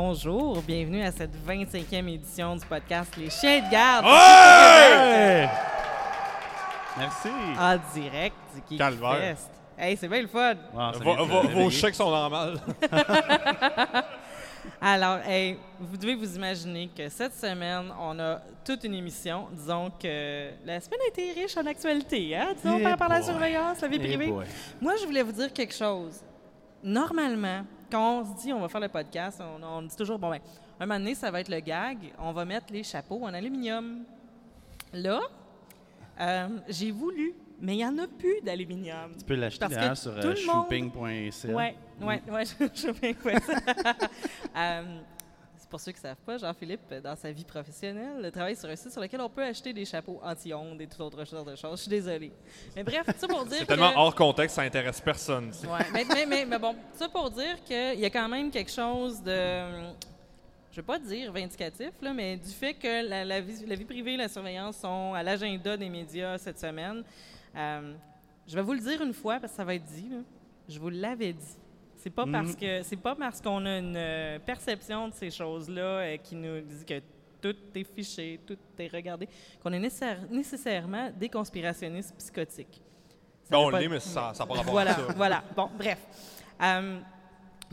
bonjour. Bienvenue à cette 25e édition du podcast Les Chiens de garde. Ouais! Merci. En direct du Geek Calvaire. Fest. Hey, c'est bien le fun. Wow, ça Va- vient de va- réveiller. vos chèques sont normales. Alors, hey, vous devez vous imaginer que cette semaine, on a toute une émission. Disons que la semaine a été riche en actualité, hein? Disons, par rapport à la surveillance, la vie privée. Moi, je voulais vous dire quelque chose. Normalement, quand on se dit on va faire le podcast, on, on dit toujours, bon, ben, un moment donné, ça va être le gag, on va mettre les chapeaux en aluminium. Là, euh, j'ai voulu, mais il n'y en a plus d'aluminium. Tu peux l'acheter d'ailleurs sur tout euh, le monde- shopping.ca. pour ceux qui ne savent pas, Jean-Philippe, dans sa vie professionnelle, travaille sur un site sur lequel on peut acheter des chapeaux anti-ondes et toute autre sorte de choses. Je suis désolée. Mais bref, ça pour dire C'est que... tellement hors contexte, ça intéresse personne. Ouais, mais, mais, mais, mais bon, ça pour dire qu'il y a quand même quelque chose de, je vais pas dire vindicatif, là, mais du fait que la, la vie, la vie privée et la surveillance sont à l'agenda des médias cette semaine. Euh, je vais vous le dire une fois parce que ça va être dit. là. Je vous l'avais dit. C'est pas parce que c'est pas parce qu'on a une euh, perception de ces choses-là euh, qui nous dit que tout est fiché, tout est regardé, qu'on est nécessaire- nécessairement des conspirationnistes psychotiques. Ça on l'est, mais ça n'a pas rapport voilà, à ça. voilà. Bon, bref. Euh,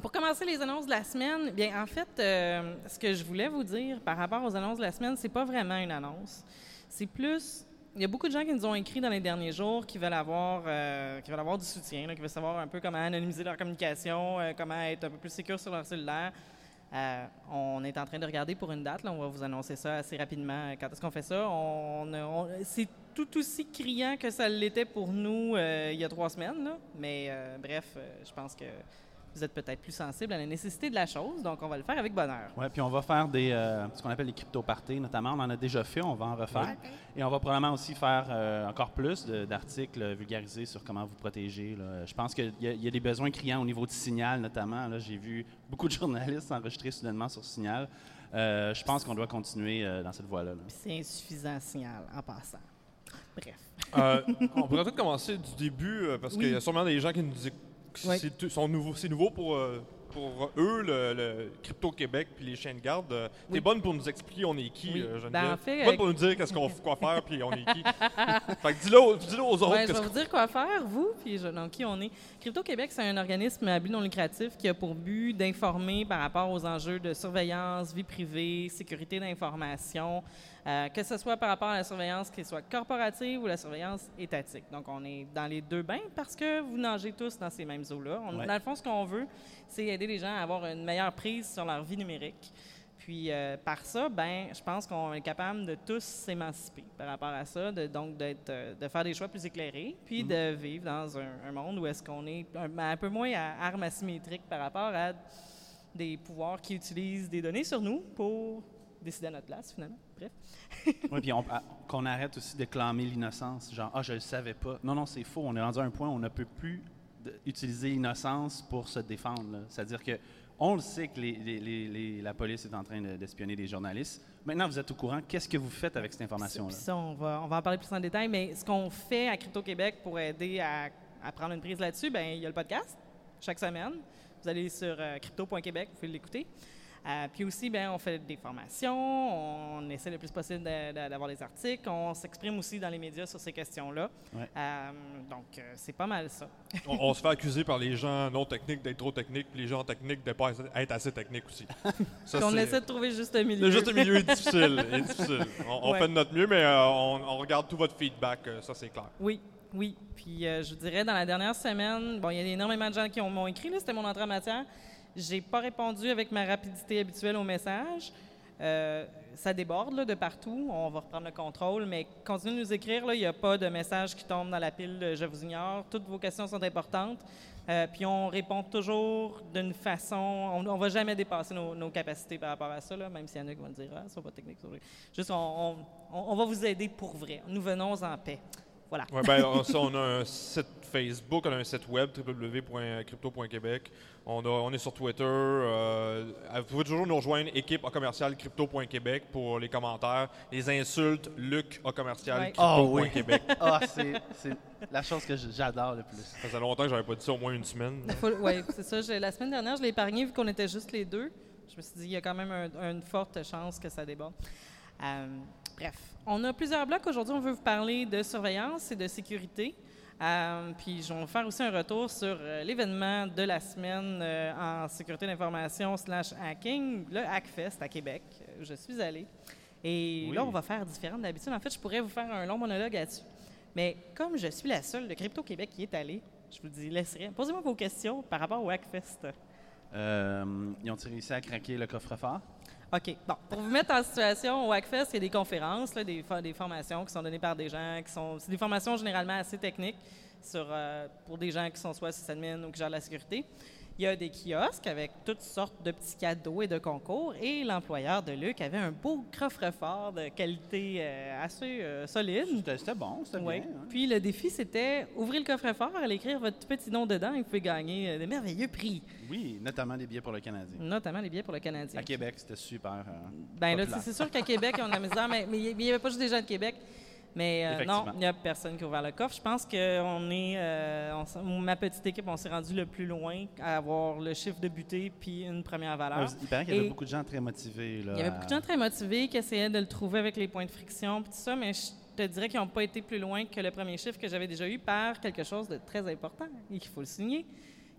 pour commencer les annonces de la semaine, bien, en fait, euh, ce que je voulais vous dire par rapport aux annonces de la semaine, c'est pas vraiment une annonce. C'est plus. Il y a beaucoup de gens qui nous ont écrit dans les derniers jours qui veulent avoir, euh, qui veulent avoir du soutien, qui veulent savoir un peu comment anonymiser leur communication, euh, comment être un peu plus sécure sur leur cellulaire. Euh, on est en train de regarder pour une date. On va vous annoncer ça assez rapidement. Quand est-ce qu'on fait ça? C'est tout aussi criant que ça l'était pour nous il y a trois semaines. Mais bref, je pense que vous êtes peut-être plus sensible à la nécessité de la chose. Donc, on va le faire avec bonheur. Ouais, puis on va faire des, euh, ce qu'on appelle les crypto-parties, notamment. On en a déjà fait, on va en refaire. Et on va probablement aussi faire euh, encore plus d'articles vulgarisés sur comment vous protéger. là. Je pense qu'il y, a- il y a des besoins criants au niveau du signal, notamment. Là, J'ai vu beaucoup de journalistes s'enregistrer soudainement sur signal. Euh, je pense qu'on doit continuer euh, dans cette voie-là. là. Puis C'est insuffisant signal en passant. Bref. Euh, on pourrait peut-être commencer du début, euh, parce Oui. qu'il y a sûrement des gens qui nous disent Ouais. c'est nouveau pour, euh, pour eux, le, le Crypto Québec puis les chiens de garde. Euh, T'es Oui. bonne pour nous expliquer on est qui, Oui. euh. Ben, en fait, bonne avec- pour nous dire qu'est-ce qu'on quoi faire puis on est qui. fait que dis-le aux, dis-le aux autres. Ouais, je vais vous dire quoi faire, vous, puis je, donc, qui on est. Crypto-Québec, c'est un organisme à but non lucratif qui a pour but d'informer par rapport aux enjeux de surveillance, vie privée, sécurité d'information, euh, que ce soit par rapport à la surveillance qui soit corporative ou la surveillance étatique. Donc, on est dans les deux bains parce que vous nagez tous dans ces mêmes eaux-là. Ouais. Dans le fond, ce qu'on veut, c'est aider les gens à avoir une meilleure prise sur leur vie numérique. Puis euh, par ça, ben, je pense qu'on est capable de tous s'émanciper par rapport à ça, de, donc d'être, euh, de faire des choix plus éclairés, puis de vivre dans un, un monde où est-ce qu'on est un, un peu moins à armes asymétriques par rapport à des pouvoirs qui utilisent des données sur nous pour décider à notre place, finalement. Bref. Oui, puis qu'on arrête aussi de clamer l'innocence. Genre, ah, je le savais pas. Non, non, c'est faux. On est rendu à un point où on ne peut plus de- utiliser l'innocence pour se défendre. C'est-à-dire que on le sait que les- les- les- les- la police est en train de- d'espionner des journalistes. Maintenant, vous êtes au courant. Qu'est-ce que vous faites avec cette information-là? On va, on va en parler plus en détail, mais ce qu'on fait à Crypto-Québec pour aider à, à prendre une prise là-dessus, ben il y a le podcast, chaque semaine. Vous allez sur euh, crypto.québec, vous pouvez l'écouter. Euh, puis aussi, ben, on fait des formations, on essaie le plus possible de- de- d'avoir des articles, on s'exprime aussi dans les médias sur ces questions-là. Ouais. Euh, donc, euh, c'est pas mal ça. on, on se fait accuser par les gens non techniques d'être trop techniques, puis les gens techniques de pas assez- être assez techniques aussi. Ça, on essaie de trouver juste un milieu. Le juste milieu est difficile. est difficile. On, on Ouais. fait de notre mieux, mais euh, on, on regarde tout votre feedback, ça c'est clair. Oui, oui. Puis euh, je dirais, dans la dernière semaine, bon, il y a énormément de gens qui ont- m'ont écrit, là, c'était mon entrée en matière. J'ai pas répondu avec ma rapidité habituelle au message. Euh, ça déborde là, de partout. On va reprendre le contrôle, mais continuez de nous écrire. Il n'y a pas de message qui tombe dans la pile Je vous ignore. Toutes vos questions sont importantes. Euh, puis on répond toujours d'une façon. On ne va jamais dépasser nos, capacités par rapport à ça, là, même s'il y en a qui vont dire Ah, ça va pas technique. Juste, on va vous aider pour vrai. Nous venons en paix. Voilà. Ouais, ben, on, ça, on a un site Facebook, on a un site web, www.crypto.québec. On, a- on est sur Twitter. euh, vous pouvez toujours nous rejoindre, équipe à commercial crypto.québec pour les commentaires, les insultes, luc à commercial Ouais. Ah oui. crypto.québec. Ah, c'est c'est la chose que j'adore le plus. Ça faisait longtemps que j'avais pas dit ça, au moins une semaine. Oui, c'est ça. Je- la semaine dernière, je l'ai épargné vu qu'on était juste les deux. Je me suis dit, il y a quand même un- une forte chance que ça déborde. Euh, bref, on a plusieurs blocs. Aujourd'hui, on veut vous parler de surveillance et de sécurité. Euh, puis, je vais faire aussi un retour sur euh, l'événement de la semaine euh, en sécurité d'information slash hacking, le Hackfest à Québec. où Je suis allée. Et Oui. là, on va faire différent d'habitude. En fait, je pourrais vous faire un long monologue là-dessus. Mais comme je suis la seule de Crypto Québec qui est allée, je vous dis, laisserai. Posez-moi vos questions par rapport au Hackfest. Ils ont réussi à craquer le coffre-fort? OK. Bon, pour vous mettre en situation, au Hackfest, il y a des conférences, des formations qui sont données par des gens qui sont. C'est des formations généralement assez techniques sur, euh, pour des gens qui sont soit sysadmin ou qui gèrent la sécurité. Il y a des kiosques avec toutes sortes de petits cadeaux et de concours. Et l'employeur de Luc avait un beau coffre-fort de qualité euh, assez euh, solide. C'était bon, c'était bien. hein? Puis le défi, c'était ouvrir le coffre-fort, aller écrire votre petit nom dedans et vous pouvez gagner euh, de merveilleux prix, Oui, notamment des billets pour le Canadien. notamment les billets pour le Canadien. À Québec, c'était super. Ben là, c'est sûr qu'à Québec, on a misère, mais mais il n'y avait pas juste des gens de Québec. Mais euh, non, il n'y a personne qui a ouvert le coffre. Je pense que on est, euh, on ma petite équipe, on s'est rendu le plus loin à avoir le chiffre de butée puis une première valeur. Il paraît qu'il y avait beaucoup de gens très motivés. Là, Il y avait beaucoup de gens très motivés qui essayaient de le trouver avec les points de friction puis tout ça, mais je te dirais qu'ils n'ont pas été plus loin que le premier chiffre que j'avais déjà eu par quelque chose de très important et qu'il faut le signer.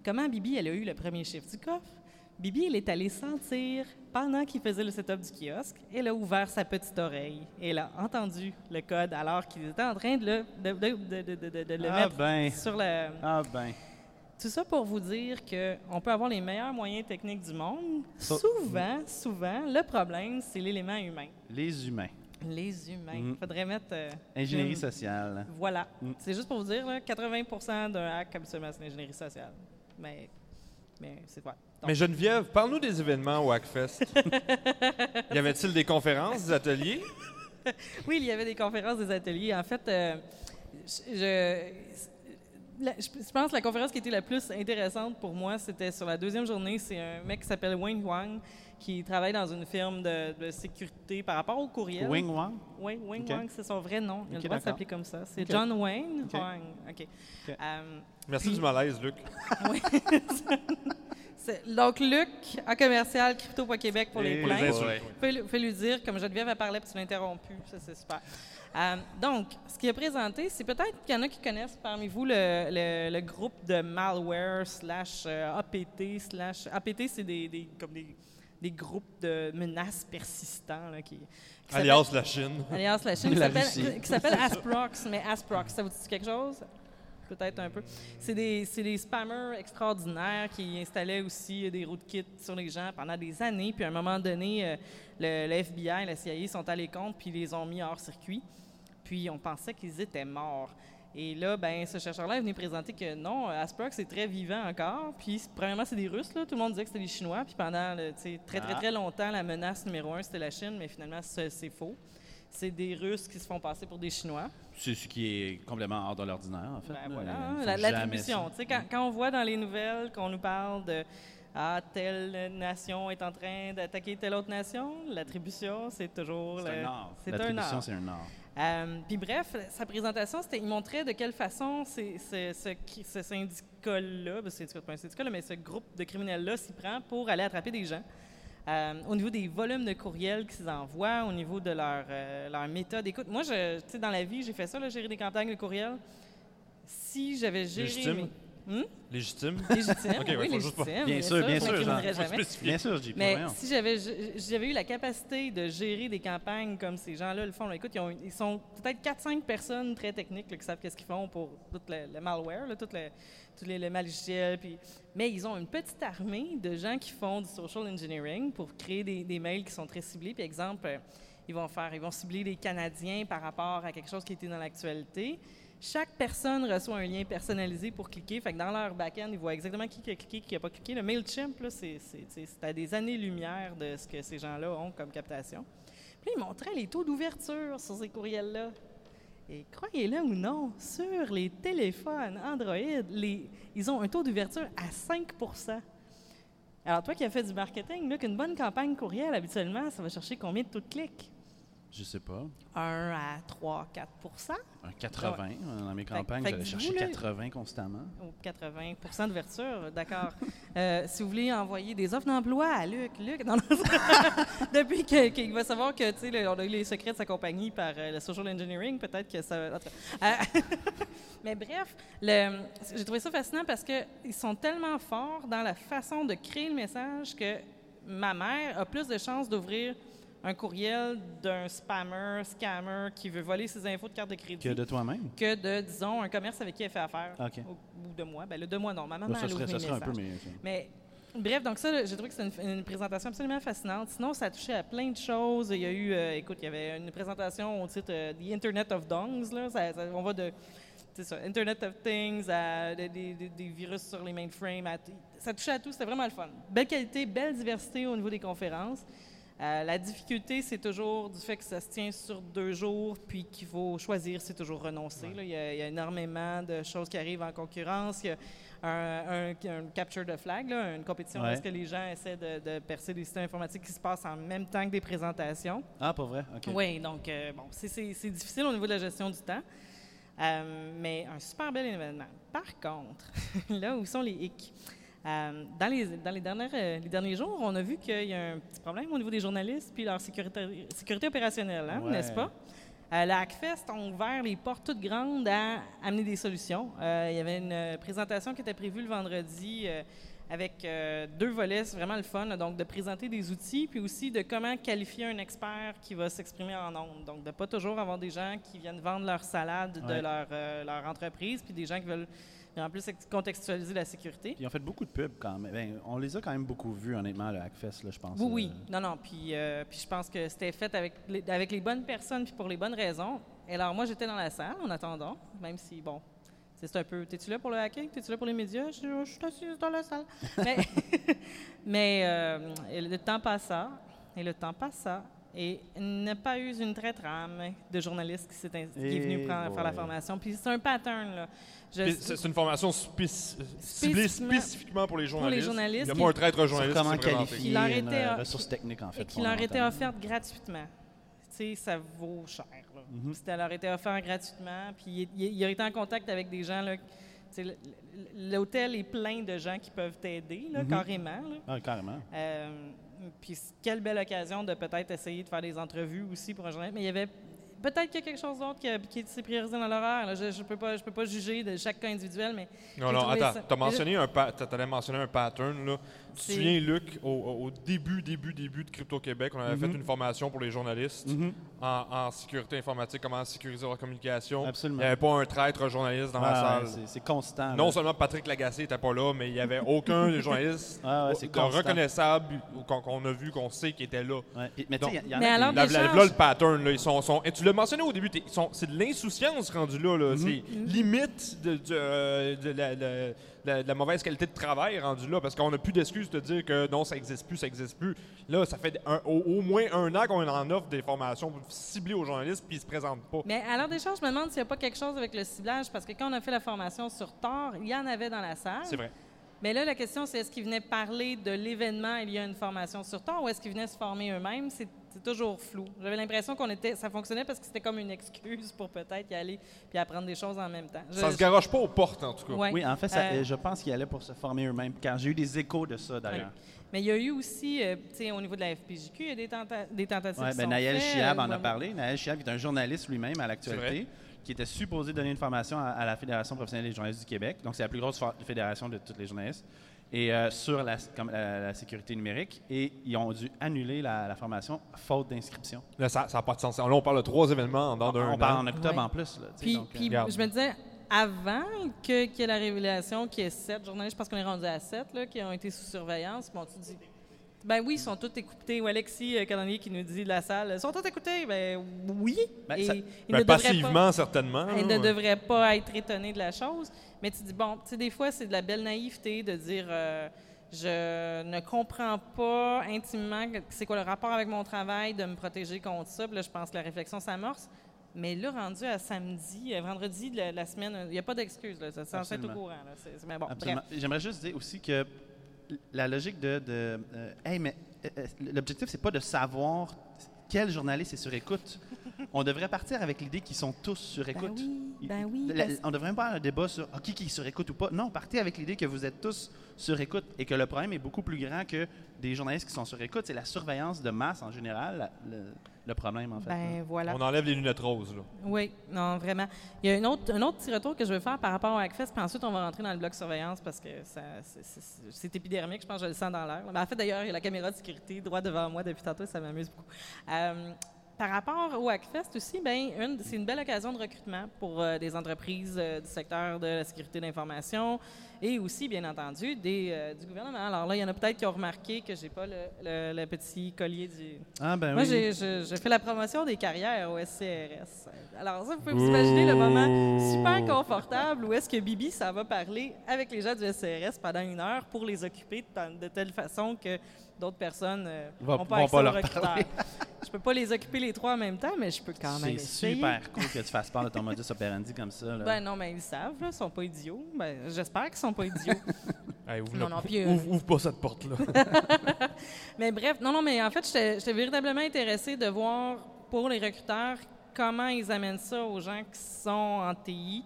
Comment Bibi, elle a eu le premier chiffre du coffre? Bibi, elle est allée sentir pendant qu'il faisait le setup du kiosque. Elle a ouvert sa petite oreille elle a entendu le code alors qu'il était en train de le, de, de- le Ah mettre ben, sur le, ah ben. tout ça pour vous dire qu'on peut avoir les meilleurs moyens techniques du monde. Souvent, souvent, le problème, c'est l'élément humain. Les humains. Les humains. Il Mm. faudrait mettre. euh, Ingénierie une- sociale. Voilà. Mm. C'est juste pour vous dire, là, 80% d'un hack, habituellement, c'est l'ingénierie sociale. Mais, mais c'est quoi? Mais Geneviève, parle-nous des événements au Hackfest. y avait-il des conférences, des ateliers? Oui, il y avait des conférences, des ateliers. En fait, euh, je, je- la- je- je pense que la conférence qui était la plus intéressante pour moi, c'était sur la deuxième journée. C'est un mec qui s'appelle Wayne Wang, qui travaille dans une firme de, de sécurité par rapport au courriel. Wing Wang? Oui, Wayne Ok. Wang, c'est son vrai nom. Il a Ok, le droit de s'appeler comme ça. C'est. John Wayne. Wang. OK. Ok. Euh, Merci Puis- du malaise, Luc. oui. Donc, Luc, à commercial, crypto.québec pour les Et Pour les plaintes. Fais-le fais lui dire, comme Geneviève a parlé, puis tu l'as interrompu. Ça, c'est super. Euh, donc, ce qu'il a présenté, c'est peut-être qu'il y en a qui connaissent parmi vous le, le- le groupe de malware slash euh, APT slash... APT, c'est des, des- comme des, des groupes de menaces persistants là, qui, qui Alias la Chine. Alias la Chine, qui La qui s'appelle Asprox. Mais Asprox, ça vous dit quelque chose? Peut-être un peu. C'est des, c'est des spammers extraordinaires qui installaient aussi des rootkits sur les gens pendant des années. Puis à un moment donné, euh, le, le FBI, la CIA sont allés contre puis ils les ont mis hors circuit. Puis on pensait qu'ils étaient morts. Et là, ben, ce chercheur-là est venu présenter que non, Asprox est très vivant encore. Puis premièrement, c'est des Russes. Là. Tout le monde disait que c'était des Chinois. Puis pendant le- très, très, Ah. très longtemps, la menace numéro un, c'était la Chine. Mais finalement, c'est c'est faux. C'est des Russes qui se font passer pour des Chinois. C'est ce qui est complètement hors de l'ordinaire, en fait. Ben là. voilà, la- l'attribution. sais, quand, quand on voit dans les nouvelles qu'on nous parle de ah, telle nation est en train d'attaquer telle autre nation, l'attribution, c'est toujours C'est un art. c'est un L'attribution, c'est un art. Euh, Puis bref, sa présentation, c'était, il montrait de quelle façon c'est- c'est- ce, qui- ce syndicat-là, ben, syndicat, pas un syndicat, là, mais ce groupe de criminels-là s'y prend pour aller attraper des gens. Euh, au niveau des volumes de courriels qu'ils envoient, au niveau de leur, euh, leur méthode. Écoute, moi, je, tu sais, dans la vie, j'ai fait ça, là, gérer des campagnes de courriels. Si j'avais géré Légitime? mes... Hmm? Légitime. Légitime, Ok, ouais, oui, faut juste pas- légitime, Bien sûr, bien sûr. Bien sûr, je dis pas Mais rien. si j'avais j'avais eu la capacité de gérer des campagnes comme ces gens-là le font, là, écoute, ils, ont- ils sont peut-être 4-5 personnes très techniques là, qui savent qu'est-ce qu'ils font pour tout le, le malware, tout le, tous les, les maliciels. Puis, mais ils ont une petite armée de gens qui font du social engineering pour créer des, mails qui sont très ciblés. Puis, exemple, euh, ils vont faire, ils vont cibler les Canadiens par rapport à quelque chose qui était dans l'actualité. Chaque personne reçoit un lien personnalisé pour cliquer. Fait que dans leur back-end, ils voient exactement qui a cliqué, qui n'a pas cliqué. Le MailChimp, c'est, à des années-lumière de ce que ces gens-là ont comme captation. Puis ils montraient les taux d'ouverture sur ces courriels-là. Et croyez-le ou non, sur les téléphones Android, ils ont un taux d'ouverture à 5% Alors, toi qui as fait du marketing, là, qu'une bonne campagne courriel, habituellement, ça va chercher combien de taux de clics? Je sais pas. 1 à 3, 4% Un 80. Dans mes campagnes, j'allais chercher vous, là- 80 constamment. ou 80 d'ouverture, d'accord. Euh, si vous voulez envoyer des offres d'emploi à Luc, Luc, non, non, depuis qu'il va savoir que, tu sais, on a eu les secrets de sa compagnie par euh, le social engineering, peut-être que ça... Euh, mais bref, j'ai trouvé ça fascinant parce qu'ils sont tellement forts dans la façon de créer le message que ma mère a plus de chances d'ouvrir un courriel d'un spammer, scammer qui veut voler ses infos de carte de crédit Que de toi-même. que de, disons, un commerce avec qui elle fait affaire. OK. Ou, de moi. Ben, le de moi, non. Ma maman, Là, ça elle serait, ça serait un peu, mais. Mais bref, donc ça, j'ai trouvé que c'était une, une présentation absolument fascinante. Sinon, ça a touché à plein de choses. Il y a eu, euh, écoute, il y avait une présentation au titre euh, The Internet of Dongs. Là. Ça- ça- on va de c'est ça, Internet of Things à des, des- des- des virus sur les mainframes. à- ça touchait à tout. C'était vraiment le fun. Belle qualité, belle diversité au niveau des conférences. Euh, la difficulté, c'est toujours du fait que ça se tient sur deux jours, puis qu'il faut choisir, c'est toujours renoncer. là. Il, y a, il y a énormément de choses qui arrivent en concurrence. Il y a un, un- un capture de flag, là, une compétition Ouais. est-ce que les gens essaient de, de percer des systèmes informatiques qui se passent en même temps que des présentations. Ah, pas vrai? OK. Oui, donc, euh, bon, c'est difficile au niveau de la gestion du temps, Euh, mais un super bel événement. Par contre, là où sont les hicks? Euh, dans les, dans les, dernières, euh, les derniers jours, on a vu qu'il y a un petit problème au niveau des journalistes puis leur sécurité, sécurité opérationnelle, hein, Ouais. n'est-ce pas? Euh, la Hackfest ont ouvert les portes toutes grandes à amener des solutions. Euh, il y avait une présentation qui était prévue le vendredi avec deux volets, c'est vraiment le fun. là. donc, de présenter des outils, puis aussi de comment qualifier un expert qui va s'exprimer en ondes. Donc, de pas toujours avoir des gens qui viennent vendre leur salade de leur entreprise, puis des gens qui veulent en plus contextualiser la sécurité. Puis ils ont fait beaucoup de pubs quand même. Ben, on les a quand même beaucoup vus, honnêtement, le Hackfest, là, je pense. Oui, oui. Non, non. Puis, euh, puis je pense que c'était fait avec les, avec les bonnes personnes puis pour les bonnes raisons. Et alors, moi, j'étais dans la salle en attendant, même si, bon, c'est un peu. T'es-tu là pour le hacking? T'es-tu là pour les médias? Je, je suis assise dans la salle. mais mais euh, le temps passa, et le temps passa, et il n'y a pas eu une traite rame de journaliste qui, s'est in- qui est venu prendre- faire la formation. Puis c'est un pattern, là. C'est une formation ciblée Spécifiquement- pour les journalistes. journalistes Il n'y a pas un traître journaliste comment qui qualifier leur une était, euh, ressource technique, en fait. et qui leur était offerte gratuitement. Tu sais, ça vaut cher. là. Mhm. C'était leur été offert gratuitement. Puis il, il- il a été en contact avec des gens. là, L'hôtel est plein de gens qui peuvent t'aider, là, Mhm. carrément. là. Ah, carrément. Euh, puis quelle belle occasion de peut-être essayer de faire des entrevues aussi pour un. Mais il y avait peut-être qu'il y a quelque chose d'autre qui, qui s'est priorisé dans l'horaire. Je ne peux, pas- je peux pas juger de chaque cas individuel, mais Non, non, attends. Tu as mentionné un, pattern. Là. Tu te souviens, Luc, au, au début, début, début de Crypto Québec, on avait Mhm. fait une formation pour les journalistes Mhm. en, en sécurité informatique, comment sécuriser leur communication. Absolument. Il n'y avait pas un traître journaliste dans la Ouais, salle. c'est- C'est constant. Non là. seulement Patrick Lagacé n'était pas là, mais il n'y avait aucun des journalistes Ah ouais, reconnaissable ou qu'on a vu, qu'on sait qui était là. Ouais. Puis- Mais il y, y en Mais a alors, Là, le pattern, là, ils sont, sont- et tu l'as mentionné au début, c'est de l'insouciance rendu là. là. C'est Mhm. limite de, de- euh, de la, la- la- la mauvaise qualité de travail rendu là, parce qu'on n'a plus d'excuses de dire que non, ça existe plus, ça existe plus. Là, ça fait un- au, au moins un an qu'on en offre des formations ciblées aux journalistes, puis ils se présentent pas. Mais alors, des choses, je me demande s'il n'y a pas quelque chose avec le ciblage, parce que quand on a fait la formation sur Tor, il y en avait dans la salle. C'est vrai. Mais là, la question, c'est est-ce qu'ils venaient parler de l'événement, il y a une formation sur Tor, ou est-ce qu'ils venaient se former eux-mêmes? C'est c'est toujours flou. J'avais l'impression qu'on était, ça fonctionnait parce que c'était comme une excuse pour peut-être y aller puis apprendre des choses en même temps. Je- Ça se garoche pas aux portes, en tout cas. Ouais. Oui, en fait, ça- Euh, je pense qu'ils allaient pour se former eux-mêmes. Car j'ai eu des échos de ça, d'ailleurs. Mais il y a eu aussi, euh, tu sais, au niveau de la FPJQ, il y a des, tenta- des tentatives qui ben, sont Naël Chiab euh, en a voilà. parlé. Naël Chiab est un journaliste lui-même à C'est l'actualité qui était supposé donner une formation à, à la Fédération professionnelle des journalistes du Québec. Donc, c'est la plus grosse fédération de tous les journalistes. Et euh, sur la, comme la- la sécurité numérique. Et ils ont dû annuler la, la formation faute d'inscription. Là, ça n'a pas de sens. Là, on parle de trois événements en dedans d'un On parle an. en octobre Ouais. en plus. Là, Puis, donc, euh, puis regarde. je me disais, avant que- qu'il y ait la révélation qu'il y ait sept journalistes, je pense qu'on est rendu à sept, là, qui ont été sous surveillance, bon, tu dis, ben oui, ils sont tous écoutés. Ou Alexis euh, Canonier qui nous dit de la salle, ils sont tous écoutés. Ben oui. Ben, Et ça- ils Ben, ne devraient pas- passivement, certainement. Là, ne ouais. devrait pas être étonnée de la chose. Mais tu dis, bon, tu sais, des fois, c'est de la belle naïveté de dire, euh, je ne comprends pas intimement c'est quoi le rapport avec mon travail de me protéger contre ça. Puis là, je pense que la réflexion s'amorce. Mais là, rendu à samedi, euh, vendredi de la, la semaine, il n'y a pas d'excuse. là. Ça c'est être au Absolument. courant. là. Mais bon, Absolument. bref. J'aimerais juste dire aussi que la logique de. de euh, hey, mais euh, euh, l'objectif, c'est pas de savoir quel journaliste est sur écoute. On devrait partir avec l'idée qu'ils sont tous sur écoute. oui, ben oui, La- parce- On devrait même pas avoir un débat sur ah, qui, qui sur écoute ou pas. Non, partez avec l'idée que vous êtes tous sur écoute et que le problème est beaucoup plus grand que des journalistes qui sont sur écoute. C'est la surveillance de masse en général, la- le, le problème en fait. Ben voilà. On enlève les lunettes roses, là. Oui, non, vraiment. Il y a une autre, un autre petit retour que je veux faire par rapport au Hackfest, puis ensuite on va rentrer dans le bloc surveillance parce que ça, c'est, épidermique, je pense que je le sens dans l'air. Mais en fait, d'ailleurs, il y a la caméra de sécurité droit devant moi depuis tantôt, ça m'amuse beaucoup. Euh, par rapport au Hackfest aussi, ben, c'est une belle occasion de recrutement pour euh, des entreprises euh, du secteur de la sécurité d'information et aussi, bien entendu, des, euh, du gouvernement. Alors là, il y en a peut-être qui ont remarqué que j'ai pas le, le- le petit collier du, Ah ben moi, oui. j'ai je- je fais la promotion des carrières au SCRS. Alors, ça, vous pouvez vous imaginer le moment super confortable où est-ce que Bibi, ça va parler avec les gens du SCRS pendant une heure pour les occuper de telle façon que d'autres personnes n'ont Va- pas accès pas leur recruteur. parler. Je peux pas les occuper les trois en même temps, mais je peux quand même C'est super cool que tu fasses part de ton modus operandi comme ça. là. Ben non, mais ils savent, là, ils sont pas idiots. Ben, j'espère qu'ils sont pas idiots. Hey, ouvre, Non, non, puis, euh, ouvre- ouvre pas cette porte-là. Mais bref, non, non, mais en fait, j'étais véritablement intéressée de voir pour les recruteurs comment ils amènent ça aux gens qui sont en TI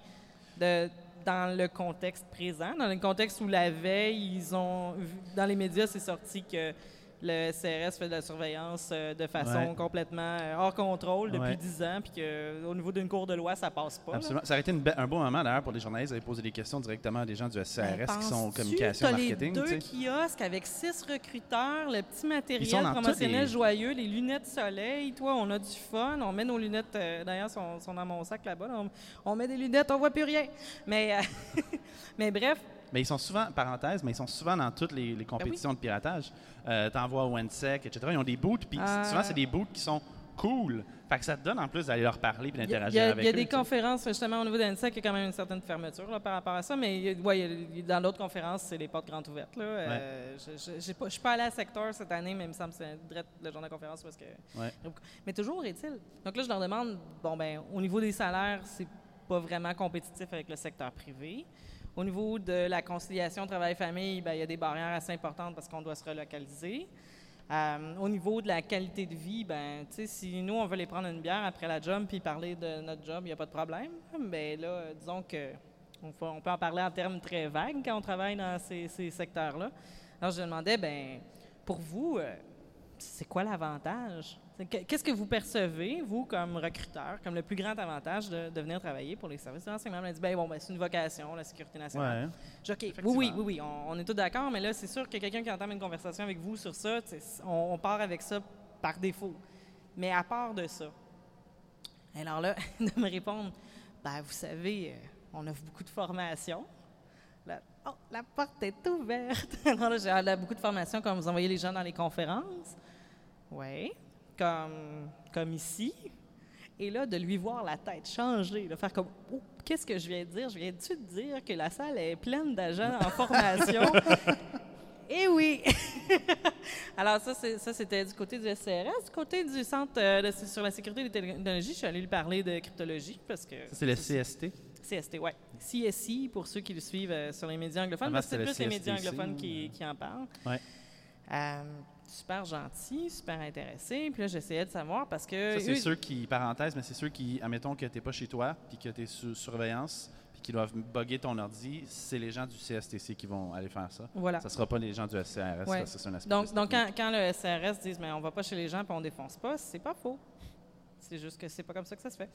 de, dans le contexte présent, dans le contexte où la veille, ils ont dans les médias, c'est sorti que le CRS fait de la surveillance euh, de façon Ouais. complètement euh, hors contrôle depuis Ouais. 10 ans, puis qu'au niveau d'une cour de loi, ça passe pas. là. Absolument. Ça aurait été un bon moment d'ailleurs pour les journalistes d'aller poser des questions directement à des gens du SCRS Ben, qui sont en communication marketing. les tu deux sais? kiosques avec six recruteurs, le petit matériel promotionnel les- joyeux, les lunettes soleil. Toi, on a du fun. On met nos lunettes, euh, d'ailleurs, sont, sont dans mon sac là-bas. là. On, on met des lunettes, on voit plus rien. Mais, mais bref, Mais ils sont souvent, parenthèse, mais ils sont souvent dans toutes les, Ben les compétitions de piratage. Euh, T'envoies au WENSEC, etc. Ils ont des booths, puis Euh. souvent, c'est des booths qui sont cool. Fait que ça te donne en plus d'aller leur parler a, d'interagir il y a- avec il y a eux. des conférences, justement, au niveau d'ANSEC, il y a quand même une certaine fermeture là, par rapport à ça. Mais ouais, dans d'autres conférences, c'est les portes grandes ouvertes. Là. Euh, je ne suis pas allé à secteur cette année, mais il me semble que c'est le genre de conférence parce que Ouais. Mais toujours est-il. Donc là, je leur demande, bon, ben, au niveau des salaires, c'est pas vraiment compétitif avec le secteur privé. Au niveau de la conciliation travail-famille, ben, il y a des barrières assez importantes parce qu'on doit se relocaliser. Euh, au niveau de la qualité de vie, ben, si nous, on veut les prendre une bière après la job puis parler de notre job, il n'y a pas de problème. Mais là, disons que on, peut- en parler en termes très vagues quand on travaille dans ces, ces secteurs-là. Alors, je demandais, ben, pour vous, euh, c'est quoi l'avantage? Qu'est-ce que vous percevez, vous, comme recruteur, comme le plus grand avantage de, de venir travailler pour les services de renseignement? On a dit, ben, bon, ben, c'est une vocation, la sécurité nationale. Ouais. Je oui, oui, oui, oui, on, on est tous d'accord, mais là, c'est sûr que quelqu'un qui entame une conversation avec vous sur ça, on, on part avec ça par défaut. Mais à part de ça, alors là, de me répondre, ben, vous savez, euh, on offre beaucoup de formations. Là, oh, la porte est ouverte. Alors là, j'ai beaucoup de formations, comme vous envoyez les gens dans les conférences. Oui, comme, comme ici. Et là, de lui voir la tête changer, de faire comme Oh, qu'est-ce que je viens de dire? Je viens-tu de dire que la salle est pleine d'agents en formation? Eh oui! Alors, ça, c'était du côté du SCRS. Du côté du Centre euh, de- sur la sécurité des technologies, je suis allée lui parler de cryptologie parce que. Ça, c'est le CST. CST, oui. CSI, pour ceux qui le suivent euh, sur les médias anglophones, Avant, parce que c'est plus le les médias anglophones qui, euh. qui en parlent. Ouais. Euh, super gentil, super intéressé. Puis là, j'essayais de savoir parce que. Ça, c'est eux- ceux qui, parenthèse, mais c'est ceux qui, admettons que tu n'es pas chez toi, puis que tu es sous surveillance, puis qui doivent bugger ton ordi, c'est les gens du CSTC qui vont aller faire ça. Voilà. Ça ne sera pas les gens du SCRS, Ouais. ça, c'est un aspect Donc, donc quand, quand le SRS dit mais on va pas chez les gens puis on défonce pas, c'est pas faux. C'est juste que c'est pas comme ça que ça se fait.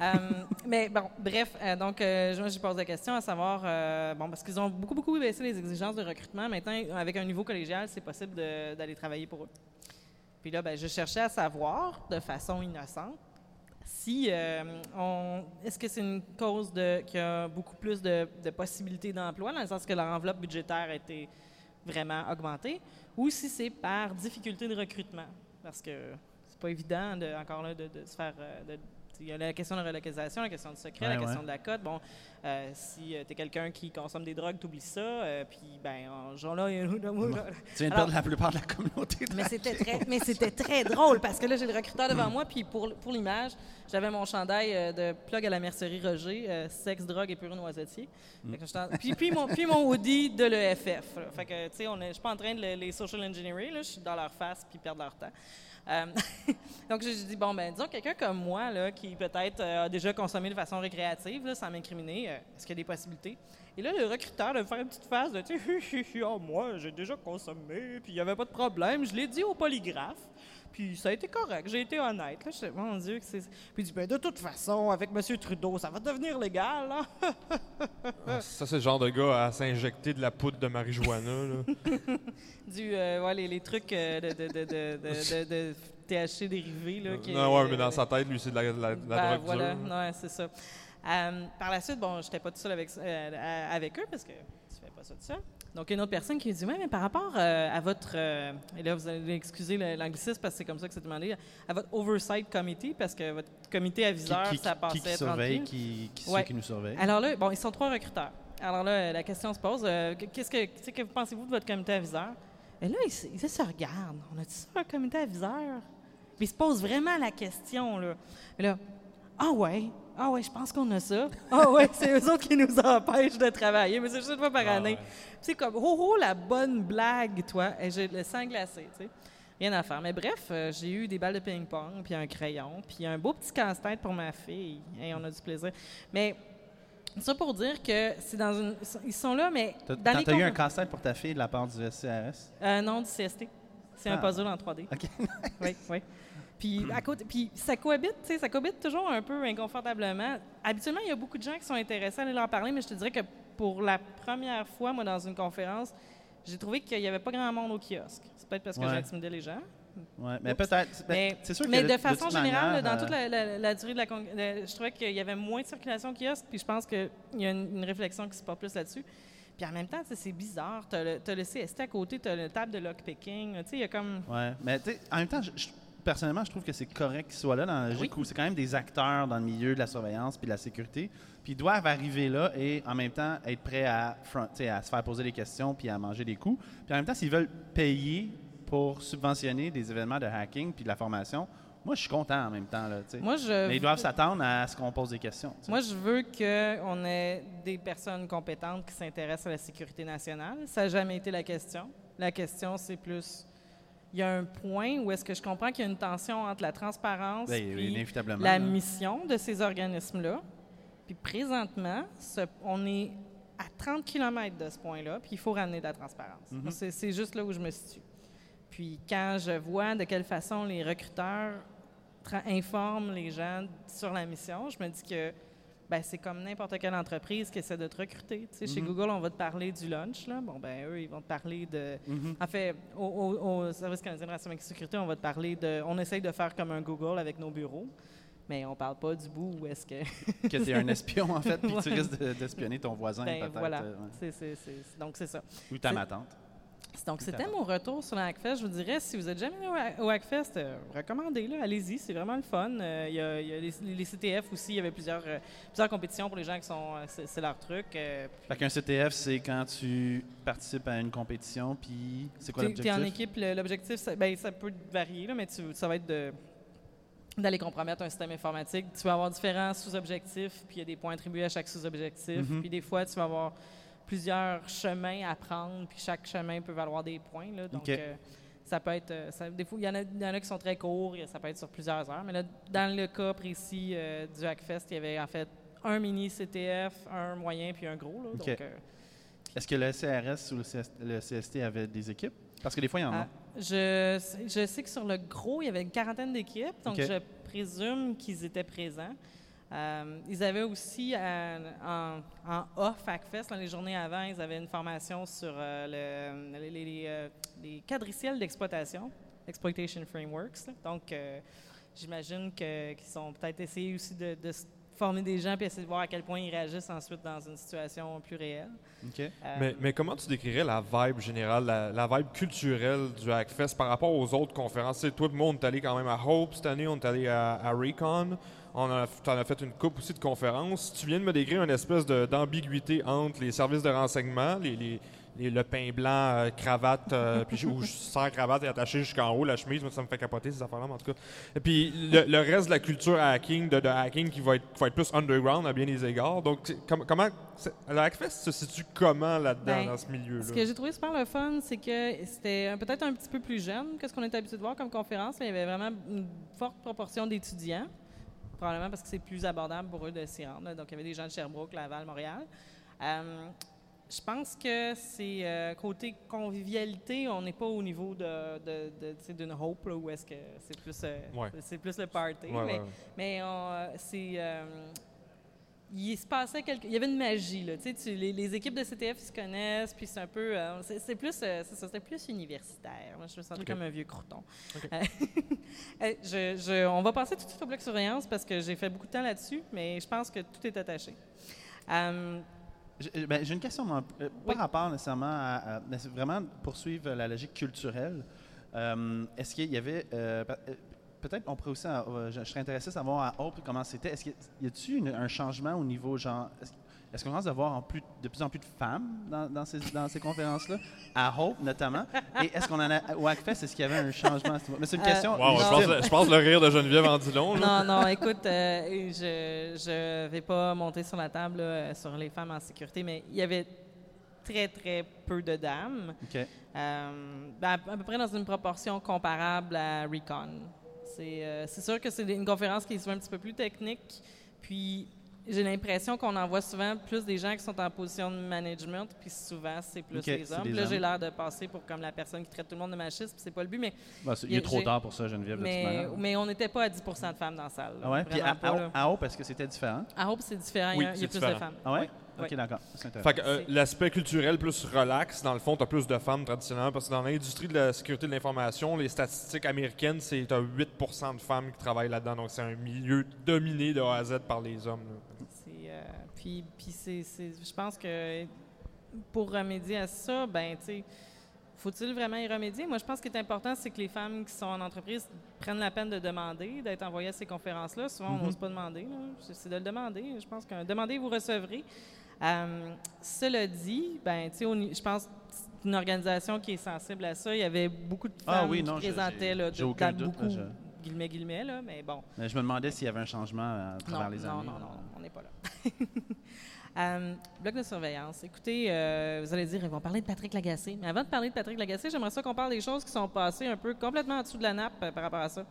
Euh, mais bon, bref, euh, donc euh, j'ai posé la question à savoir, euh, bon, parce qu'ils ont beaucoup, beaucoup baissé les exigences de recrutement. Maintenant, avec un niveau collégial, c'est possible d'aller travailler pour eux. Puis là, ben, je cherchais à savoir, de façon innocente, si on, est-ce que c'est une cause de qu'il y a beaucoup plus de, de possibilités d'emploi, dans le sens que leur enveloppe budgétaire a été vraiment augmentée, ou si c'est par difficulté de recrutement, parce que c'est pas évident de, encore là de, de se faire euh, de- il y a la question de la relocalisation, la question du secret, Ouais, la question ouais. de la cote. Bon, euh, si tu es quelqu'un qui consomme des drogues, t'oublies ça. euh, puis, ben, en- genre là, Tu viens de perdre la plupart de la communauté. de mais c'était très, mais c'était très drôle parce que là, j'ai le recruteur devant moi, puis pour, pour l'image, j'avais mon chandail euh, de plug à la mercerie Roger, euh, sexe, drogue et pur noisetier. En- puis, puis, mon, puis mon hoodie de l'EFF. Fait que, tu sais, on est- je suis pas en train de le- les social engineering, là, je suis dans leur face puis perdre leur temps. Euh, donc, j'ai dit, bon, ben, disons, quelqu'un comme moi, là, qui peut-être euh, a déjà consommé de façon récréative, sans m'incriminer, euh, est-ce qu'il y a des possibilités? Et là, le recruteur de faire une petite phase de, tu sais, oh, moi, j'ai déjà consommé, puis il n'y avait pas de problème. Je l'ai dit au polygraphe. Puis ça a été correct, j'ai été honnête. Là, je sais, mon Dieu, que c'est. Puis il dit, ben, de toute façon, avec M. Trudeau, ça va devenir légal. Là. Ah, ça, c'est le genre de gars à s'injecter de la poudre de marijuana. là. du, euh, ouais, les, les trucs euh, de, THC dérivés. Là, qui- non, ouais, mais dans sa tête, lui, c'est de la, de la- de la Ben, drogue voilà, dure. ouais, c'est ça. Euh, par la suite, bon, j'étais pas tout seul avec, euh, avec eux parce que tu fais pas ça tout seul. Donc, une autre personne qui me dit Oui, mais par rapport euh, à votre. euh, et là, vous allez excuser l'anglicisme parce que c'est comme ça que c'est demandé. À votre oversight committee, parce que votre comité Qui, aviseur, qui- ça qui- passait qui 30 surveille, qui, qui, Ouais. ceux qui nous surveillent. Alors là, bon, ils sont trois recruteurs. Alors là, la question se pose euh, qu'est-ce que, que pensez-vous de votre comité aviseur? Et là, ils, se- ils se regardent. On a-tu ça, un comité aviseur? Puis ils se posent vraiment la question, là. Et là, ah ouais, ah ouais, je pense qu'on a ça. Ah ouais, c'est eux autres qui nous empêchent de travailler, mais c'est juste une fois par Ah année. ouais. C'est comme, oh oh, la bonne blague, toi. Et j'ai le sang glacé, tu sais. Rien à faire. Mais bref, euh, j'ai eu des balles de ping-pong, puis un crayon, puis un beau petit casse-tête pour ma fille. Et on a du plaisir. Mais ça pour dire que c'est dans une. Ils sont là, mais. T'as t'as eu un casse-tête pour ta fille de la part du SCRS? Euh, non, du CST. C'est un Ah. puzzle en 3D. OK. Oui, oui. Puis, à côté, puis ça cohabite, tu sais, ça cohabite toujours un peu inconfortablement. Habituellement, il y a beaucoup de gens qui sont intéressés à aller leur parler, mais je te dirais que pour la première fois, moi, dans une conférence, j'ai trouvé qu'il n'y avait pas grand monde au kiosque. C'est peut-être parce que Ouais. j'ai intimidé les gens. Ouais, mais peut-être. ben, Mais, c'est sûr que mais de toute façon générale, manière, dans toute euh, la, la- la durée de la con- de- je trouvais qu'il y avait moins de circulation au kiosque, puis je pense qu'il y a une, une réflexion qui se porte plus là-dessus. Puis en même temps, c'est bizarre. Tu as, le CST à côté, tu as le table de lockpicking. Tu sais, il y a comme. Ouais, mais tu sais, en même temps, je- je- personnellement, je trouve que c'est correct qu'ils soient là dans la logique Oui. où c'est quand même des acteurs dans le milieu de la surveillance puis de la sécurité. Puis ils doivent arriver là et en même temps être prêts à, front- à se faire poser des questions puis à manger des coups. Puis en même temps, s'ils veulent payer pour subventionner des événements de hacking puis de la formation, moi, je suis content en même temps. Là. Moi, je. mais ils doivent s'attendre à ce qu'on pose des questions. Moi, je veux qu'on ait des personnes compétentes qui s'intéressent à la sécurité nationale. Ça n'a jamais été la question. La question, c'est plus. Il y a un point où est-ce que je comprends qu'il y a une tension entre la transparence Ben, puis inévitablement. la là. mission de ces organismes-là. Puis présentement, ce- on est à 30 km de ce point-là, puis il faut ramener de la transparence. Mhm. C'est juste là où je me situe. Puis quand je vois de quelle façon les recruteurs informent les gens sur la mission, je me dis que ben, c'est comme n'importe quelle entreprise qui essaie de te recruter. Tu sais, Chez Mhm. Google, on va te parler du lunch. Là. Bon, ben eux, ils vont te parler de... Mhm. En fait, au, au- au Service canadien de de sécurité, on va te parler de... On essaye de faire comme un Google avec nos bureaux, mais on parle pas du bout où est-ce que... que tu es un espion, en fait, puis que tu Ouais. risques de- d'espionner ton voisin, Ben, peut-être. voilà. euh, ouais. Donc, c'est ça. Ou ta C'est- ma tante. Donc, c'était mon retour sur le Hackfest. Je vous dirais, si vous n'êtes jamais allé au, Hackfest, euh, recommandez-le, allez-y, c'est vraiment le fun. Euh, Il y a, il y a les, les CTF aussi, il y avait plusieurs, euh, plusieurs compétitions pour les gens qui sont. c'est leur truc. Fait qu'un CTF, c'est quand tu participes à une compétition, puis c'est quoi T'es- T'es en l'objectif? équipe, l'objectif, ça, ben, ça peut varier, là, mais tu- ça va être de d'aller compromettre un système informatique. Tu vas avoir différents sous-objectifs, puis il y a des points attribués à chaque sous-objectif. Mhm. Puis des fois, tu vas avoir plusieurs chemins à prendre, puis chaque chemin peut valoir des points. Là, donc, euh, ça peut être... euh, ça- des fois, il y, en a- il y en a qui sont très courts, et ça peut être sur plusieurs heures. Mais là, dans le cas précis euh, du Hackfest, il y avait en fait un mini CTF, un moyen, puis un gros. Là, donc, euh, Est-ce que le CRS ou le, CS le CST avait des équipes? Parce que des fois, il y en a. Ah, je, sais- je sais que sur le gros, il y avait une quarantaine d'équipes, donc je présume qu'ils étaient présents. Euh, ils avaient aussi, euh, en, en off Hackfest, dans les journées avant, ils avaient une formation sur euh, le- les, les- euh, quadriciels d'exploitation, Exploitation Frameworks. là. Donc, euh, j'imagine qu'ils ont peut-être essayé aussi de, former des gens puis essayer de voir à quel point ils réagissent ensuite dans une situation plus réelle. OK. Euh, Mais, mais comment tu décrirais la vibe générale, la, la vibe culturelle du Hackfest par rapport aux autres conférences? Tu sais, tout le monde est allé quand même à Hope cette année, on est allé à, à Recon, on a, en as fait une coupe aussi de conférences. Tu viens de me décrire une espèce d'ambiguïté entre les services de renseignement, les, les- les- le pain blanc, euh, cravate, euh, puis où sans cravate et attaché jusqu'en haut, la chemise, moi, ça me fait capoter ces affaires-là, mais en tout cas. Et puis le, le reste de la culture hacking, de, de hacking qui va, être, qui va être plus underground à bien des égards. Donc, com- comment. Le Hackfest se situe comment là-dedans, Ben, dans ce milieu-là? Ce que j'ai trouvé super le fun, c'est que c'était peut-être un petit peu plus jeune que ce qu'on est habitué de voir comme conférence. Il y avait vraiment une forte proportion d'étudiants, probablement parce que c'est plus abordable pour eux de s'y rendre. Donc, il y avait des gens de Sherbrooke, Laval, Montréal. Euh, je pense que c'est euh, côté convivialité, on n'est pas au niveau de, d'une hope là, où est-ce que c'est plus, euh, Ouais. c'est plus le party. Ouais, mais ouais, ouais. mais on, c'est. Il se passait quelque. Il y avait une magie, là. Tu sais, tu- les, les équipes de CTF ils se connaissent, puis c'est un peu. euh, c'est, plus. euh, ça, plus universitaire. Moi, je me sentais Ok. comme un vieux crouton. Euh, je, je- on va passer tout de suite au bloc surveillance parce que j'ai fait beaucoup de temps là-dessus, mais je pense que tout est attaché. Euh, J'ai ben, j'ai une question dans- euh, Oui. par rapport nécessairement à, vraiment poursuivre la logique culturelle. Est-ce qu'il y avait peut-être on pourrait aussi euh, je, je serais intéressé de savoir à Hope comment c'était. Est-ce qu'il y a- y a-t-il un changement au niveau genre est-ce, est-ce qu'on commence à voir en plus, de plus en plus de femmes dans, dans ces, dans ces conférences-là? À Hope notamment Et est-ce qu'on en a au Hackfest est-ce qu'il y avait un changement à? Mais c'est une Euh, question. Wow, je, pense, je pense le rire de Geneviève en dit long. là. non, non, écoute, euh, je je vais pas monter sur la table là, sur les femmes en sécurité, mais il y avait très, très peu de dames. Ok. Euh, ben, à, à peu près dans une proportion comparable à Recon. C'est euh, c'est sûr que c'est une conférence qui est souvent un petit peu plus technique. Puis j'ai l'impression qu'on en voit souvent plus des gens qui sont en position de management, puis souvent c'est plus les hommes. Puis là, j'ai l'air de passer pour comme la personne qui traite tout le monde de machiste, puis c'est pas le but, mais, c'est- il est trop tard pour ça, Geneviève. de toute mais, manière. mais on n'était pas à 10% de femmes dans la salle. Ah ouais? Puis à, pas, à- là. à Hope, est-ce que c'était différent? À Hope, c'est différent. Oui, il y a, il y a c'est plus de femmes. Ah ouais? Oui, Ok, d'accord. C'est intéressant. Fait que euh, l'aspect culturel plus relax, dans le fond, tu as plus de femmes traditionnellement parce que dans l'industrie de la sécurité de l'information, les statistiques américaines, c'est tu 8 de femmes qui travaillent là-dedans. Donc c'est un milieu dominé de A à Z par les hommes. euh, puis, puis c'est, c'est- je pense que pour remédier à ça, ben, tu sais, faut-il vraiment y remédier? Moi, je pense que ce qui est important, c'est que les femmes qui sont en entreprise prennent la peine de demander, d'être envoyées à ces conférences-là. Souvent, on Mhm. n'ose pas demander. là. C'est, c'est de le demander. Je pense que demandez, vous recevrez. Euh, cela dit, ben, ni- je pense que c'est une organisation qui est sensible à ça. Il y avait beaucoup de femmes Ah oui, non, qui présentaient là, de- aucun là, je- guillemets, guillemets, là, mais bon. Mais je me demandais s'il y avait un changement à travers Non, les non, années. non, non, on n'est pas là. Euh, bloc de surveillance. Écoutez, euh, vous allez dire, ils vont parler de Patrick Lagacé. Mais avant de parler de Patrick Lagacé, j'aimerais ça qu'on parle des choses qui sont passées un peu complètement en dessous de la nappe euh, par rapport à ça.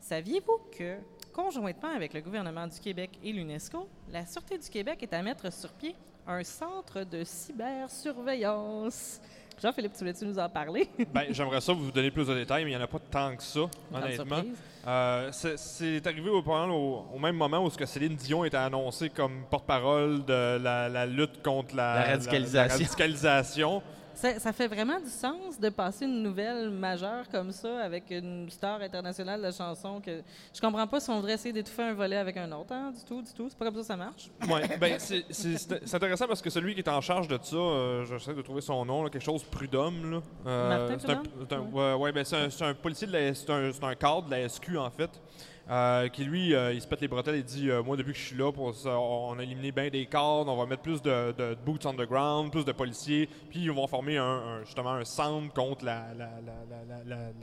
Saviez-vous que, conjointement avec le gouvernement du Québec et l'UNESCO, la Sûreté du Québec est à mettre sur pied un centre de cybersurveillance? Jean-Philippe, tu voulais-tu nous en parler? Ben, J'aimerais ça vous donner plus de détails, mais il n'y en a pas tant que ça, Grande honnêtement. Euh, c'est- c'est arrivé au, pendant- au, au même moment où ce que Céline Dion était annoncée comme porte-parole de la, la lutte contre la, La radicalisation. la radicalisation. Ça, ça fait vraiment du sens de passer une nouvelle majeure comme ça avec une star internationale de chanson que je comprends pas si on voudrait essayer d'étouffer un volet avec un autre, hein, du tout, du tout. C'est pas comme ça que ça marche. Ouais, ben, c'est- intéressant parce que celui qui est en charge de ça, euh, j'essaie de trouver son nom, là, quelque chose Prudhomme. Là. Euh, Martin un, Prudhomme? un- ouais, ouais, ben, c'est un, un policier, c'est un, c'est un cadre de la SQ en fait. Euh, qui lui, euh, il se pète les bretelles et dit euh, Moi, depuis que je suis là, pour ça, on a éliminé bien des cadres, on va mettre plus de, de boots on the ground, plus de policiers, puis ils vont former un, un- justement un centre contre la.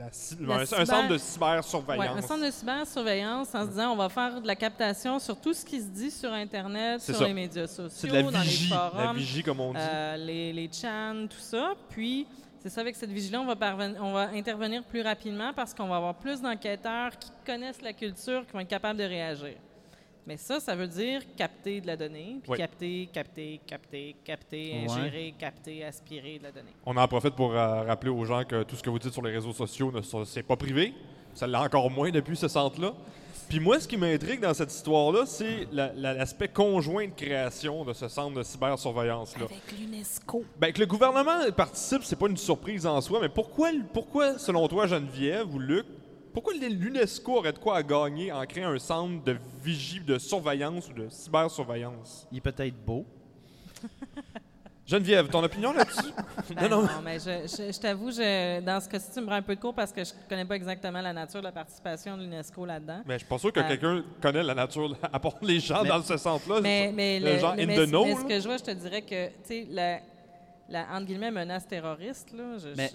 un, centre de Ouais, cybersurveillance. un centre de cybersurveillance en se disant on va faire de la captation sur tout ce qui se dit sur Internet, sur ça. les médias sociaux, de la dans les vigie, la forums. vigie comme on dit. Les, les chans, tout ça. Puis, c'est ça, avec cette vigie-là, on, va parven- on va intervenir plus rapidement parce qu'on va avoir plus d'enquêteurs qui connaissent la culture, qui vont être capables de réagir. Mais ça, ça veut dire capter de la donnée, puis Oui. capter, capter, capter, capter, Ouais. ingérer, capter, aspirer de la donnée. On en profite pour euh, rappeler aux gens que tout ce que vous dites sur les réseaux sociaux, ne c'est pas privé. Ça l'est encore moins depuis ce centre-là. Puis moi, ce qui m'intrigue dans cette histoire-là, c'est la- la- l'aspect conjoint de création de ce centre de cybersurveillance-là. Avec l'UNESCO. Ben, que le gouvernement participe, c'est pas une surprise en soi, mais pourquoi, pourquoi selon toi, Geneviève ou Luc, pourquoi l'UNESCO aurait de quoi à gagner en créant un centre de vigie, de surveillance ou de cybersurveillance? Il est peut-être beau. Geneviève, ton opinion là-dessus? Ben non, non, non. mais je, je- je t'avoue, dans ce cas-ci, tu me rends un peu de cours parce que je connais pas exactement la nature de la participation de l'UNESCO là-dedans. Mais je suis pas sûr que Euh, quelqu'un connaît la nature, à part les gens Mais- dans ce centre-là. Mais, mais, le le- genre le- in mais- the know, mais ce que je vois, je te dirais que, tu sais, la- la entre guillemets menace terroriste là,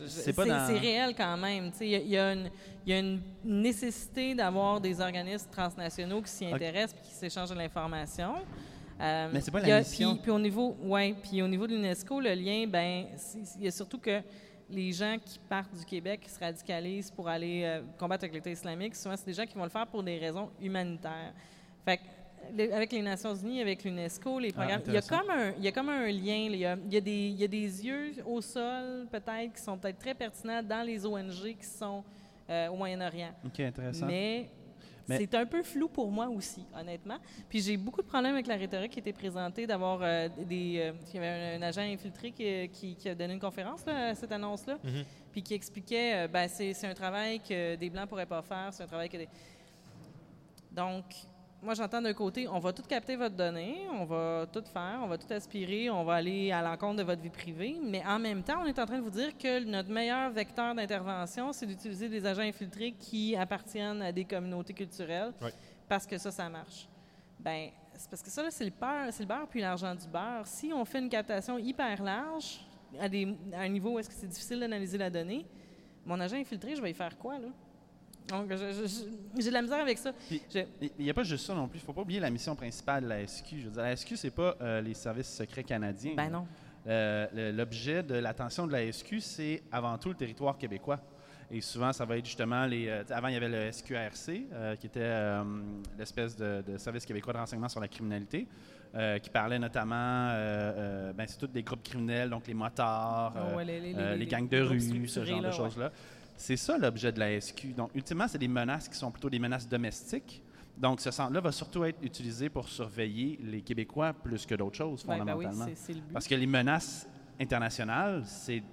c'est pas dans- c'est réel quand même. Tu sais, Il y, y a une- il y a une nécessité d'avoir des organismes transnationaux qui s'y intéressent et qui s'échangent de l'information. Euh, Mais c'est pas la a- mission. Puis, puis au niveau, ouais, puis au niveau de l'UNESCO, le lien, ben, il y a surtout que les gens qui partent du Québec, qui se radicalisent pour aller euh, combattre avec l'État islamique, souvent c'est des gens qui vont le faire pour des raisons humanitaires. Fait que, avec les Nations Unies, avec l'UNESCO, les programmes, il y a comme un, il y a comme un lien. Il y a, il y a des, il y a des yeux au sol peut-être qui sont peut-être très pertinents dans les ONG qui sont euh, au Moyen-Orient. OK, intéressant. Mais- c'est un peu flou pour moi aussi, honnêtement. Puis j'ai beaucoup de problèmes avec la rhétorique qui était présentée, d'avoir euh, des... euh, il y avait un, un agent infiltré qui, qui- qui a donné une conférence là, à cette annonce-là, Mhm. puis qui expliquait, euh, ben, c'est c'est un travail que des Blancs pourraient pas faire, c'est un travail que des... Donc, moi, j'entends d'un côté, on va tout capter votre donnée, on va tout faire, on va tout aspirer, on va aller à l'encontre de votre vie privée, mais en même temps, on est en train de vous dire que notre meilleur vecteur d'intervention, c'est d'utiliser des agents infiltrés qui appartiennent à des communautés culturelles, Oui. parce que ça, ça marche. Ben, c'est parce que ça, c'est le, beurre, c'est le beurre puis l'argent du beurre. Si on fait une captation hyper large, à, des, à un niveau où est-ce que c'est difficile d'analyser la donnée, mon agent infiltré, je vais y faire quoi, là? Donc, j'ai de la misère avec ça. Il n'y a pas juste ça non plus. Il ne faut pas oublier la mission principale de la SQ. Je veux dire, la SQ, c'est pas euh, les services secrets canadiens. ben non. Euh, L'objet de l'attention de la SQ, c'est avant tout le territoire québécois. Et souvent, ça va être justement les. euh, avant, il y avait le SQRC, euh, qui était euh, l'espèce de, de service québécois de renseignement sur la criminalité, qui parlait notamment. ben, c'est tous des groupes criminels, donc les motards, ouais, les, les- les- les gangs de rue, ce genre de là, ouais. C'est ça l'objet de la SQ. Donc, ultimement, c'est des menaces qui sont plutôt des menaces domestiques. Donc, ce centre-là va surtout être utilisé pour surveiller les Québécois plus que d'autres choses, Ouais, ben oui, fondamentalement. c'est- c'est le but. Parce que les menaces internationales, c'est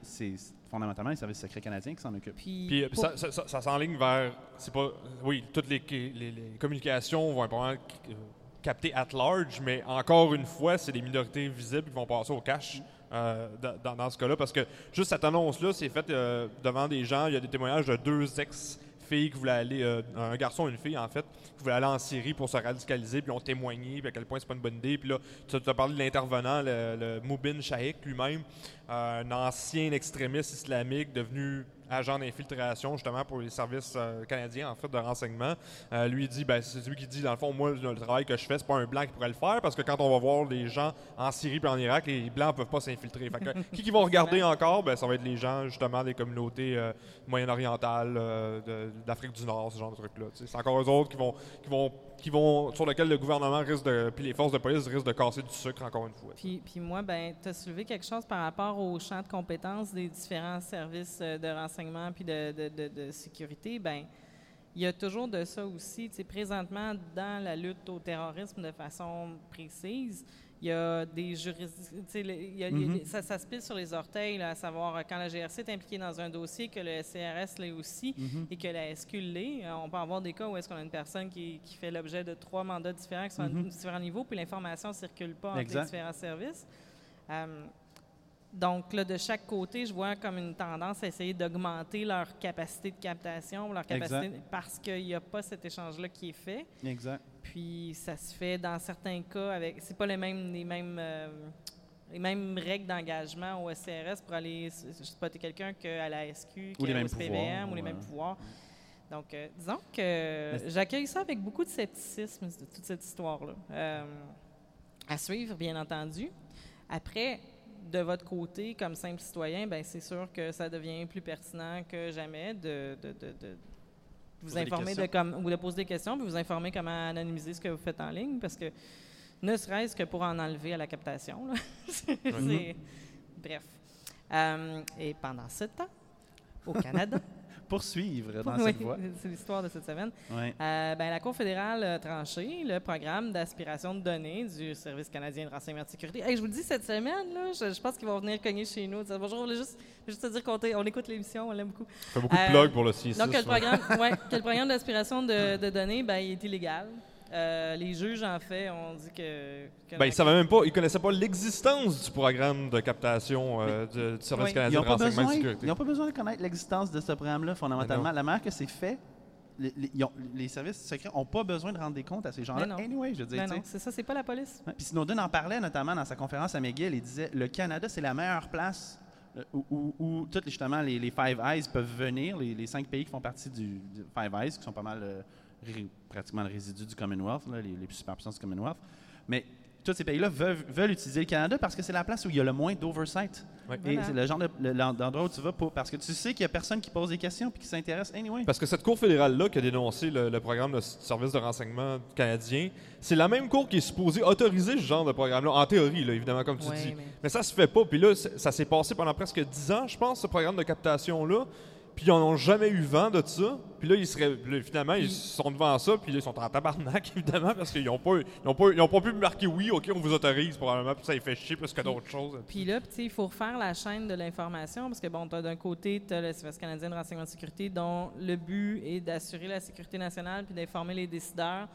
fondamentalement les services secrets canadiens qui s'en occupent. Puis, Puis euh, pour- ça, ça- ça- ça s'enligne vers. C'est pas. Oui, toutes les, les- les communications vont probablement euh, capter at large, mais encore une fois, c'est des minorités visibles qui vont passer au cash. Euh, dans- ce cas-là, parce que juste cette annonce-là, c'est faite euh, devant des gens. Il y a des témoignages de deux ex-filles qui voulaient aller, euh, un garçon et une fille en fait, qui voulaient aller en Syrie pour se radicaliser, puis ont témoigné, puis à quel point c'est pas une bonne idée. Puis là, tu as parlé de l'intervenant, le, le Moubin Shaikh lui-même, un ancien extrémiste islamique devenu agent d'infiltration justement pour les services euh, canadiens en fait de renseignement. Euh, lui il dit, ben, c'est lui qui dit dans le fond, moi le travail que je fais, c'est pas un blanc qui pourrait le faire parce que quand on va voir les gens en Syrie et en Irak, les blancs peuvent pas s'infiltrer. Qui qui vont regarder encore, ben, ça va être les gens justement des communautés euh, moyen-orientales, euh, d'Afrique du Nord, ce genre de trucs là. C'est encore eux autres qui vont, qui vont, qui vont, sur lesquels le gouvernement risque de, puis les forces de police risquent de casser du sucre encore une fois. Puis, puis moi, ben, tu as soulevé quelque chose par rapport au champ de compétences des différents services euh, de renseignement puis de, de- de- de sécurité. Ben, il y a toujours de ça aussi. Tu sais, présentement, dans la lutte au terrorisme de façon précise, il y a des juridictions. tu sais, Mhm. ça, ça se pile sur les orteils, là, à savoir euh, quand la GRC est impliquée dans un dossier, que le CRS l'est aussi Mhm. et que la SQ l'est. Euh, On peut avoir des cas où est-ce qu'on a une personne qui, qui fait l'objet de trois mandats différents qui sont à Mhm. différents niveaux, puis l'information ne circule pas entre Exact. les différents services. Donc, là, de chaque côté, je vois comme une tendance à essayer d'augmenter leur capacité de captation, leur capacité, parce qu'il n'y a pas cet échange-là qui est fait. Exact. Puis, ça se fait dans certains cas avec. C'est pas les mêmes, les mêmes, euh, les mêmes règles d'engagement au SCRS pour aller spotter quelqu'un qu'à la SQ, Ou les mêmes SPVM, pouvoirs, ou les mêmes pouvoirs. Donc, euh, disons que j'accueille ça avec beaucoup de scepticisme, de toute cette histoire-là. Euh, à suivre, bien entendu. Après, de votre côté, comme simple citoyen, ben c'est sûr que ça devient plus pertinent que jamais de, de- de- de vous informer de comme, ou de poser des questions, puis vous informer comment anonymiser ce que vous faites en ligne, parce que ne serait-ce que pour en enlever à la captation. là. Bref. Euh, et pendant ce temps, au Canada, Poursuivre dans Oui, cette voie. c'est l'histoire de cette semaine. Euh, ben, la Cour fédérale a tranché le programme d'aspiration de données du Service canadien de renseignement de sécurité. Hey, je vous le dis, cette semaine, là, je, je pense qu'ils vont venir cogner chez nous. Dire, Bonjour, je voulais juste, juste te dire qu'on on écoute l'émission, on l'aime beaucoup. fait beaucoup Euh, de plugs pour le 6 Donc, que le programme, ouais, que le programme d'aspiration de, de données, ben, il est illégal. Euh, les juges, en fait, ont dit que... que Ben, ils savaient même pas, ils connaissaient pas l'existence du programme de captation euh, du, du Service Oui. Ils canadien n'ont de pas, renseignement besoin- de sécurité. ils ont pas besoin de connaître l'existence de ce programme-là, fondamentalement. La manière que c'est fait, les, les- ils ont- les services secrets n'ont pas besoin de rendre des comptes à ces gens-là. Anyway, je veux dire, c'est ça, c'est pas la police. Puis Snowden en parlait notamment dans sa conférence à McGill. Il disait le Canada, c'est la meilleure place euh, où, où, où toutes justement les, les Five Eyes peuvent venir, les, les cinq pays qui font partie du, du Five Eyes, qui sont pas mal euh, pratiquement le résidu du Commonwealth, là, les, les superpuissances du Commonwealth. Mais tous ces pays-là veulent, veulent utiliser le Canada parce que c'est la place où il y a le moins d'oversight. Ouais. Et Voilà. c'est le genre de- d'endroit où tu vas pour, parce que tu sais qu'il n'y a personne qui pose des questions puis qui s'intéresse anyway. Parce que cette cour fédérale-là qui a dénoncé le, le programme de service de renseignement canadien, c'est la même cour qui est supposée autoriser ce genre de programme-là, en théorie, là, évidemment, comme tu dis. mais- Mais ça se fait pas. Puis là, ça s'est passé pendant presque 10 ans, je pense, ce programme de captation-là. Puis ils n'en ont jamais eu vent de ça. Puis là, ils seraient, là, finalement, ils sont devant ça, puis là, ils sont en tabarnak, évidemment, parce qu'ils n'ont pas, ils ont pas, ils ont pas pu marquer oui, OK, on vous autorise, probablement, puis ça les fait chier plus que d'autres choses. Puis là, tu sais, il faut refaire la chaîne de l'information parce que, bon, t'as d'un côté, tu as le Service canadien de renseignement de sécurité dont le but est d'assurer la sécurité nationale puis d'informer les décideurs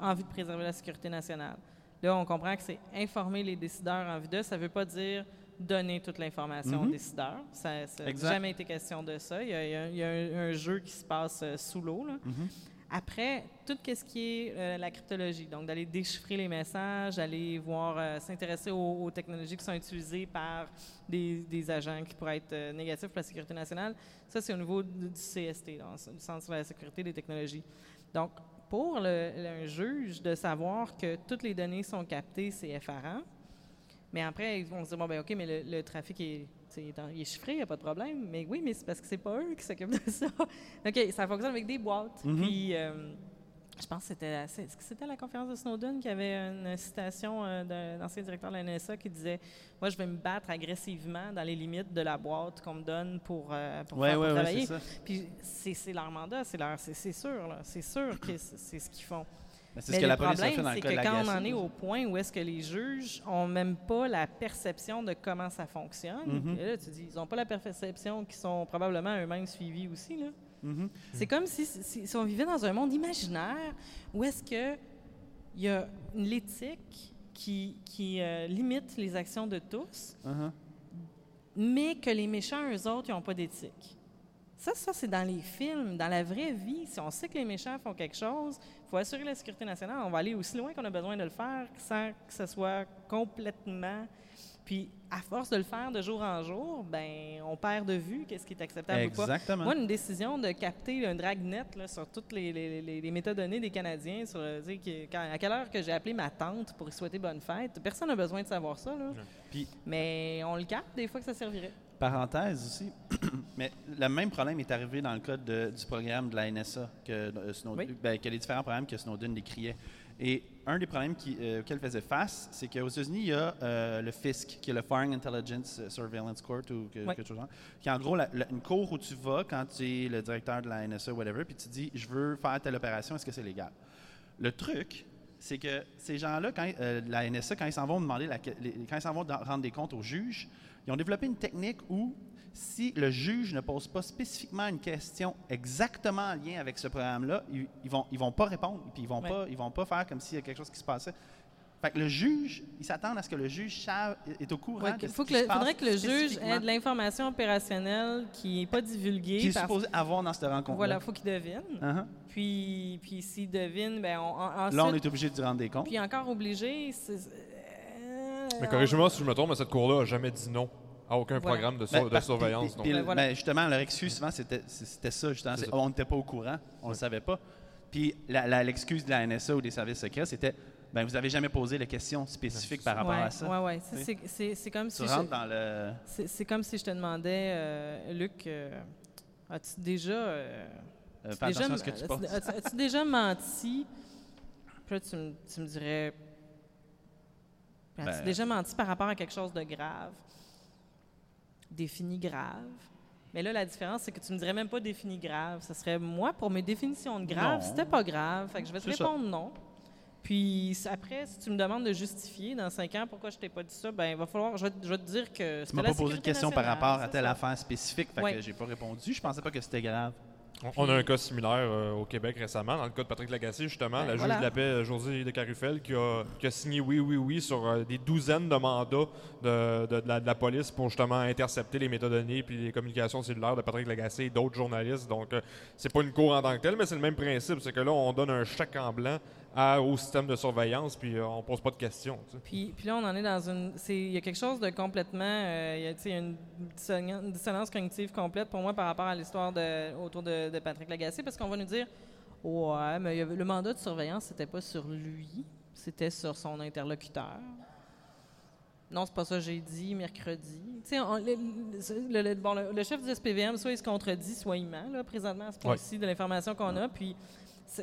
en vue de préserver la sécurité nationale. Là, on comprend que c'est informer les décideurs en vue de, ça ne veut pas dire donner toute l'information aux décideurs. Ça n'a jamais été question de ça. Il y a, il y a- il y a un, un jeu qui se passe euh, sous l'eau. là. Après, tout ce qui est euh, la cryptologie, donc d'aller déchiffrer les messages, d'aller voir, euh, s'intéresser aux, aux technologies qui sont utilisées par des, des agents qui pourraient être euh, négatifs pour la sécurité nationale, ça, c'est au niveau du, CST, donc, du Centre sur la sécurité des technologies. Donc, pour le, le- un juge de savoir que toutes les données sont captées, c'est effarant. Mais après, ils vont se dire, bon, ben OK, mais le, le trafic est, sais, il est en- il est chiffré, il n'y a pas de problème. Mais oui, mais c'est parce que c'est pas eux qui s'occupent de ça. OK, ça fonctionne avec des boîtes. Puis, euh, je pense que c'était, est-ce que c'était à la conférence de Snowden qui avait une citation euh, d'un ancien directeur de la NSA qui disait Moi, je vais me battre agressivement dans les limites de la boîte qu'on me donne pour, euh, pour, Ouais, faire- pour ouais, ouais, travailler. ça. Puis, c'est, leur mandat, c'est, sûr, là. c'est sûr que c'est ce qu'ils font. Mais C'est ce que la police a problème, fait dans le c'est cas que de quand on en est au point où est-ce que les juges ont même pas la perception de comment ça fonctionne, Mhm. puis là, tu dis, ils n'ont pas la perception qu'ils sont probablement eux-mêmes suivis aussi. Là. Mhm. C'est comme si, si- si on vivait dans un monde imaginaire où est-ce que il y a l'éthique qui, qui euh, limite les actions de tous, Uh-huh. mais que les méchants, eux autres, ils n'ont pas d'éthique. Ça, ça c'est dans les films. Dans la vraie vie, si on sait que les méchants font quelque chose, faut assurer la sécurité nationale. On va aller aussi loin qu'on a besoin de le faire sans que ce soit complètement... Puis, à force de le faire de jour en jour, ben, on perd de vue qu'est-ce qui est acceptable ou pas. Exactement. Moi, une décision de capter un dragnet là, sur toutes les, les- les- les métadonnées des Canadiens, sur euh, dire que- quand- à quelle heure que j'ai appelé ma tante pour lui souhaiter bonne fête, personne n'a besoin de savoir ça. Là. Puis- Mais on le capte des fois que ça servirait. Parenthèse aussi, mais le même problème est arrivé dans le cas de- du programme de la NSA, que, euh, Snowden- Oui. ben, que les différents programmes que Snowden décriait. Et un des problèmes qui, euh, auxquels faisait face, c'est qu'aux États-Unis, il y a euh, le FISC, qui est le Foreign Intelligence Surveillance Court, ou que- Oui. quelque chose genre, qui est en gros la- la- une cour où tu vas quand tu es le directeur de la NSA, whatever, puis tu dis, je veux faire telle opération, est-ce que c'est légal? Le truc, c'est que ces gens-là, quand euh, la NSA, quand ils s'en vont demander, la- les- quand ils s'en vont rendre des comptes aux juges, ils ont développé une technique où, si le juge ne pose pas spécifiquement une question exactement en lien avec ce programme-là, ils, ils vont ils vont pas répondre, puis ils vont Ouais. pas ils vont pas faire comme s'il y a quelque chose qui se passait. Fait que le juge, ils s'attendent à ce que le juge est au courant. Ouais, de ce faut qui que le- se passe faudrait que le juge ait de l'information opérationnelle qui n'est pas divulguée. qui est parce- supposé avoir dans cette rencontre. Voilà, il faut qu'il devine. Uh-huh. Puis, puis s'il devine, ben on, en- ensuite, Là, on est obligé de rendre des comptes. puis encore obligé. Mais corrigez-moi si je me trompe, mais cette cour-là n'a jamais dit non à aucun Voilà. programme de, Ben, de surveillance. puis- donc. Ben, voilà. ben, justement, leur excuse, souvent, c'était c'était ça, justement. Ça. On n'était pas au courant, on ne le savait pas. Puis la- la- l'excuse de la NSA ou des services secrets, c'était ben, vous n'avez jamais posé de questions spécifiques par rapport ouais, à ça. Ouais, ouais. Ça, Oui. c'est- comme si. je- rentres dans le. C'est c'est comme si je te demandais, euh, Luc, euh, as-tu déjà, euh, euh, as-tu déjà, menti? Puis là, tu, me- tu me dirais, Ben- déjà menti par rapport à quelque chose de grave? Défini grave. Mais là, la différence, c'est que tu me dirais même pas défini grave. Ce serait moi, pour mes définitions de grave, c'était pas grave. Fait que je vais te ça. répondre non. Puis après, si tu me demandes de justifier dans cinq ans pourquoi je t'ai pas dit ça, ben il va falloir, je vais, je vais te dire que Tu m'as pas posé de questions par rapport à telle ça. affaire spécifique, fait que j'ai pas répondu. Je pensais pas que c'était grave. On- a un cas similaire euh, au Québec récemment, dans le cas de Patrick Lagacé, justement, Ben, la voilà. juge de la paix, Josée de Carufel, qui a, qui a signé oui, oui, oui sur euh, des douzaines de mandats de, de- de la, de la police pour justement intercepter les métadonnées puis les communications cellulaires de Patrick Lagacé et d'autres journalistes. Donc, euh, c'est pas une cour en tant que telle, mais c'est le même principe. C'est que là, on donne un chèque en blanc à- au système de surveillance, puis euh, on pose pas de questions. tu sais. Puis, puis là, on en est dans une. Il y a quelque chose de complètement. euh, il y a, tu sais, il y a une, dissonance, cognitive complète pour moi par rapport à l'histoire de, autour de, de Patrick Lagacé, parce qu'on va nous dire Ouais, mais il y avait- le mandat de surveillance, c'était pas sur lui, c'était sur son interlocuteur. Non, c'est pas ça j'ai dit mercredi. On- le, le- le- bon, le- chef du SPVM, soit il se contredit, soit il ment, là, présentement, à ce point-ci, de l'information qu'on a. Puis,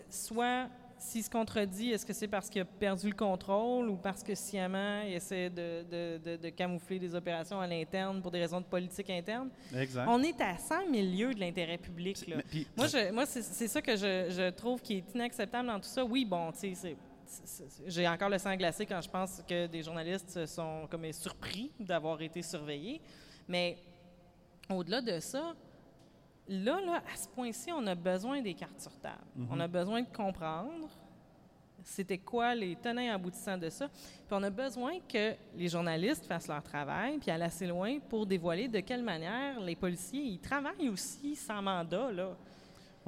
soit, s'il se contredit, est-ce que c'est parce qu'il a perdu le contrôle ou parce que sciemment, il essaie de, de- de- de camoufler des opérations à l'interne pour des raisons de politique interne? Exact. On est à 100 000 lieues de l'intérêt public, là. Mais- puis- Moi, je, moi c'est c'est ça que je, je trouve qui est inacceptable dans tout ça. Oui, bon, tu sais, j'ai encore le sang glacé quand je pense que des journalistes sont comme surpris d'avoir été surveillés. Mais au-delà de ça, là, là, à ce point-ci, on a besoin des cartes sur table. On a besoin de comprendre c'était quoi les tenants et aboutissants de ça. Puis on a besoin que les journalistes fassent leur travail, puis aller assez loin pour dévoiler de quelle manière les policiers ils travaillent aussi sans mandat. Là.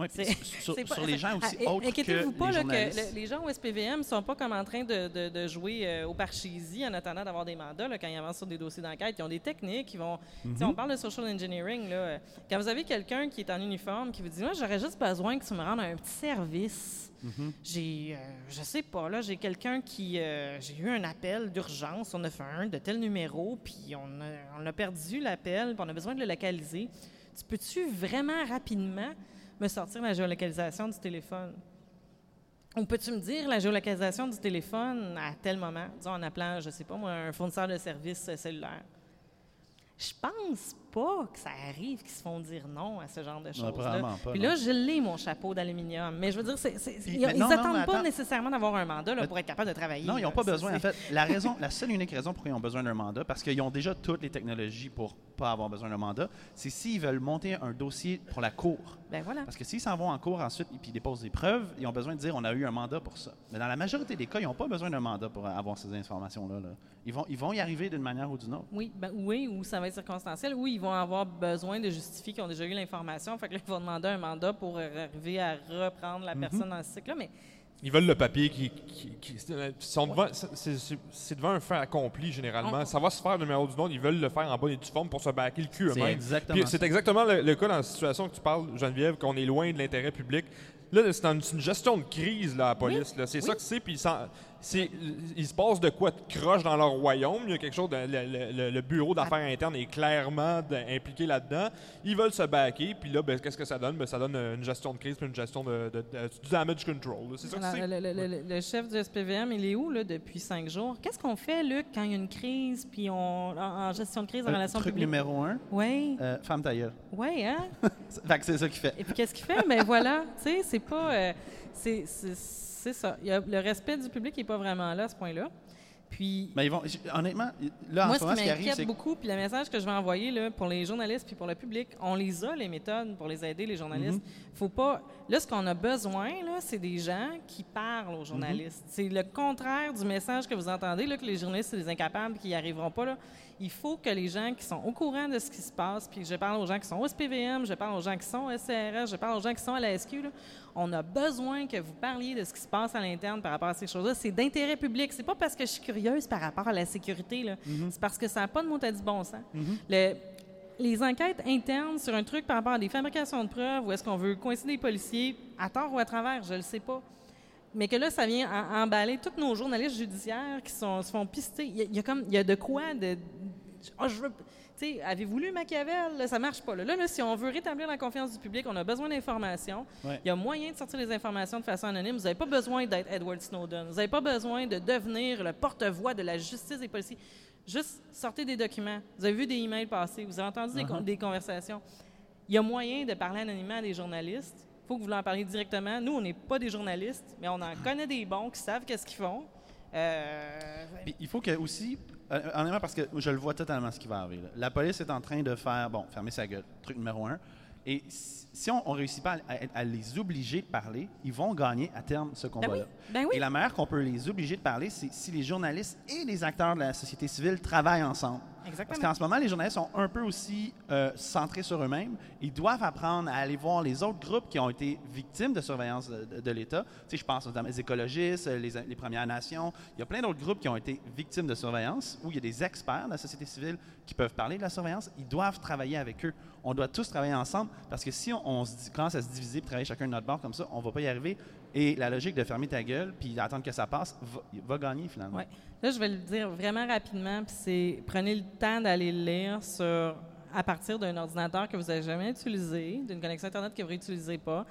C'est- sur, pas- sur les gens aussi Ah, autres que Inquiétez-vous pas les là, que journalistes. le- les gens au SPVM ne sont pas comme en train de, de- de jouer euh, au parchésie en attendant d'avoir des mandats là, quand ils avancent sur des dossiers d'enquête. Ils ont des techniques. Ils vont, Mhm. sais, On parle de social engineering. Là. Quand vous avez quelqu'un qui est en uniforme qui vous dit Moi, j'aurais juste besoin que tu me rendes un petit service. Mhm. J'ai, euh, je sais pas, là, j'ai quelqu'un qui. euh, j'ai eu un appel d'urgence au 911 de tel numéro, puis on a, on a perdu l'appel, puis on a besoin de le localiser. Tu peux-tu vraiment rapidement me sortir la géolocalisation du téléphone? Ou peux-tu me dire la géolocalisation du téléphone à tel moment, disons en appelant, je sais pas moi, un fournisseur de services cellulaires? Je pense pas que ça arrive qu'ils se font dire non à ce genre de choses-là. probablement pas, Puis non. là, je l'ai, mon chapeau d'aluminium. Mais je veux dire, c'est- c'est- Puis- ils mais non, non, n'attendent pas nécessairement d'avoir un mandat là, Mais- pour être capable de travailler. Non, ils n'ont pas besoin. En fait, la raison, la seule et unique raison pourquoi ils ont besoin d'un mandat, parce qu'ils ont déjà toutes les technologies pour pas avoir besoin d'un mandat, c'est s'ils veulent monter un dossier pour la cour. Ben voilà. Parce que s'ils s'en vont en cours ensuite et puis ils déposent des preuves, ils ont besoin de dire on a eu un mandat pour ça. Mais dans la majorité des cas, ils n'ont pas besoin d'un mandat pour avoir ces informations-là. là. Ils, vont, ils vont y arriver d'une manière ou d'une autre. Oui, ben, oui, ou ça va être circonstanciel. Oui, ils vont avoir besoin de justifier qu'ils ont déjà eu l'information. Fait que là, ils vont demander un mandat pour arriver à reprendre la personne dans ce cycle-là. Mais Ils veulent le papier qui. qui- qui- ils sont devant, c'est- devant un fait accompli généralement. Ça va se faire le numéro du nom. Ils veulent le faire en bonne et due forme pour se baquer le cul C'est eux-mêmes. exactement Puis C'est exactement le, le cas dans la situation que tu parles, Geneviève, qu'on est loin de l'intérêt public. Là, c'est une, gestion de crise, là, la police. là. C'est ça que c'est. Puis il se passe de quoi de croche dans leur royaume. Il y a quelque chose. De, le, le- le bureau d'affaires interne est clairement de- impliqué là-dedans. Ils veulent se baquer. Puis là, ben, qu'est-ce que ça donne? Ben, ça donne une gestion de crise puis une gestion de, de- de- du damage control. C'est ça que Alors, c'est? le, le- le- le chef du SPVM, il est où là, depuis cinq jours? Qu'est-ce qu'on fait, Luc, quand il y a une crise, puis on, en, en gestion de crise, en Euh, relations truc publiques? numéro un, Oui, euh, femme ta gueule. oui, hein? fait que c'est ça qu'il fait. Et puis qu'est-ce qu'il fait? Ben voilà, tu sais, c'est pas... euh, c'est- ça. Il y a- le respect du public n'est pas vraiment là à ce point-là. Puis... Mais ils vont, honnêtement, là, en Moi, ce moment, qui ce qui m'inquiète beaucoup, puis le message que je vais envoyer là, pour les journalistes puis pour le public, on les a, les méthodes, pour les aider, les journalistes. Mm-hmm. Faut pas... Là, ce qu'on a besoin, c'est des gens qui parlent aux journalistes. Mm-hmm. C'est le contraire du message que vous entendez, là, que les journalistes, c'est des incapables qui n'y arriveront pas. Là. Il faut que les gens qui sont au courant de ce qui se passe, puis je parle aux gens qui sont au SPVM, je parle aux gens qui sont au SCRS, je parle aux gens qui sont à la SQ, là, on a besoin que vous parliez de ce qui se passe à l'interne par rapport à ces choses-là. C'est d'intérêt public. C'est pas parce que je suis curieuse par rapport à la sécurité. là. C'est parce que ça n'a pas de mot à dit bon sens. Le- les enquêtes internes sur un truc par rapport à des fabrications de preuves, où est-ce qu'on veut coincer des policiers, à tort ou à travers, je le sais pas. Mais que là, ça vient en- emballer tous nos journalistes judiciaires qui sont, se font pister. Il y, a- il y a comme, il y a de quoi de... Ah, je veux... Tu sais, avez-vous lu Machiavel? Là, ça marche pas. Là. Là, là, si on veut rétablir la confiance du public, on a besoin d'informations. Ouais. Il y a moyen de sortir les informations de façon anonyme. Vous n'avez pas besoin d'être Edward Snowden. Vous n'avez pas besoin de devenir le porte-voix de la justice des policiers. Juste sortez des documents. Vous avez vu des emails passer. Vous avez entendu des, con- Uh-huh. des conversations. Il y a moyen de parler anonymement à des journalistes. Il faut que vous leur parliez directement. Nous, on n'est pas des journalistes, mais on en connaît des bons qui savent qu'est-ce qu'ils font. Euh, Puis il faut que aussi, euh, honnêtement, parce que je le vois totalement ce qui va arriver. là. La police est en train de faire, bon, fermer sa gueule, truc numéro un. Et si si on ne réussit pas à, à- à les obliger de parler, ils vont gagner à terme ce combat-là. Ben oui. Et la manière qu'on peut les obliger de parler, c'est si les journalistes et les acteurs de la société civile travaillent ensemble. Parce qu'en ce moment, les journalistes sont un peu aussi euh, centrés sur eux-mêmes. Ils doivent apprendre à aller voir les autres groupes qui ont été victimes de surveillance de, l'État. Tu je pense notamment écologistes, euh, les, les Premières Nations. Il y a plein d'autres groupes qui ont été victimes de surveillance où il y a des experts de la société civile qui peuvent parler de la surveillance. Ils doivent travailler avec eux. On doit tous travailler ensemble parce que si on, commence à se diviser et travailler chacun de notre bord comme ça, on ne va pas y arriver. Et la logique de fermer ta gueule puis d'attendre que ça passe va, gagner finalement. Ouais. Là, je vais le dire vraiment rapidement, puis c'est prenez le temps d'aller le lire sur à partir d'un ordinateur que vous n'avez jamais utilisé, d'une connexion Internet que vous n'utilisez pas.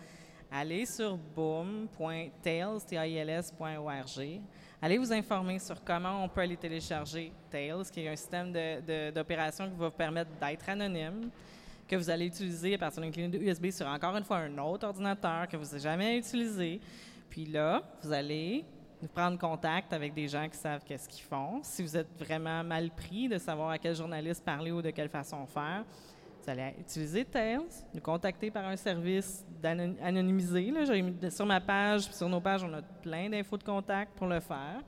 Allez sur boom.tails.org. Allez vous informer sur comment on peut aller télécharger Tails, qui est un système d'opération qui va vous permettre d'être anonyme, que vous allez utiliser à partir d'une clé USB sur encore une fois un autre ordinateur que vous n'avez jamais utilisé. Puis là, vous allez prendre contact avec des gens qui savent qu'est-ce qu'ils font. Si vous êtes vraiment mal pris de savoir à quel journaliste parler ou de quelle façon faire, vous allez utiliser Tails, nous contacter par un service anonymisé. là. Sur ma page, sur nos pages, on a plein d'infos de contact pour le faire.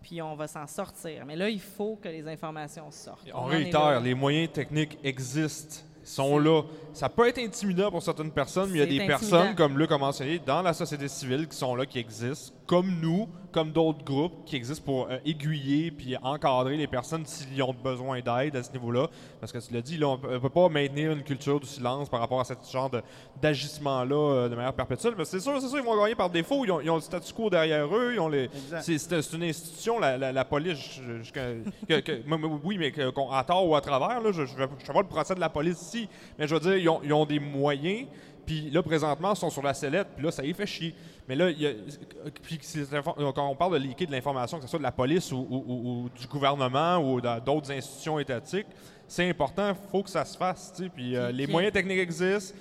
Puis on va s'en sortir. Mais là, il faut que les informations sortent. On réitère, les moyens techniques existent, sont là. Ça peut être intimidant pour certaines personnes, mais il y a des intimidant. personnes, comme Luc a mentionné, dans la société civile qui sont là, qui existent, comme nous, comme d'autres groupes qui existent pour euh, aiguiller puis encadrer les personnes s'ils ont besoin d'aide à ce niveau-là. Parce que tu l'as dit, là, on ne peut pas maintenir une culture du silence par rapport à ce genre de- d'agissement-là euh, de manière perpétuelle. Mais c'est sûr, c'est sûr, ils vont gagner par défaut. Ils ont, ils ont le statu quo derrière eux. Ils ont les, Exact. c'est, une institution, la, la- la police. je- je- que- que- moi, moi, oui, mais que- qu'on- à tort ou à travers, là, je ne fais pas le procès de la police ici. Mais je veux dire, ils ont, ils ont des moyens. Puis là, présentement, ils sont sur la sellette. Puis là, ça y fait chier. Mais là, il y a- puis c'est l'info- quand on parle de liquer de l'information, que ce soit de la police ou, ou- ou- ou du gouvernement ou d'autres institutions étatiques, c'est important. Il faut que ça se fasse. tu sais. Puis euh, les puis- moyens techniques existent.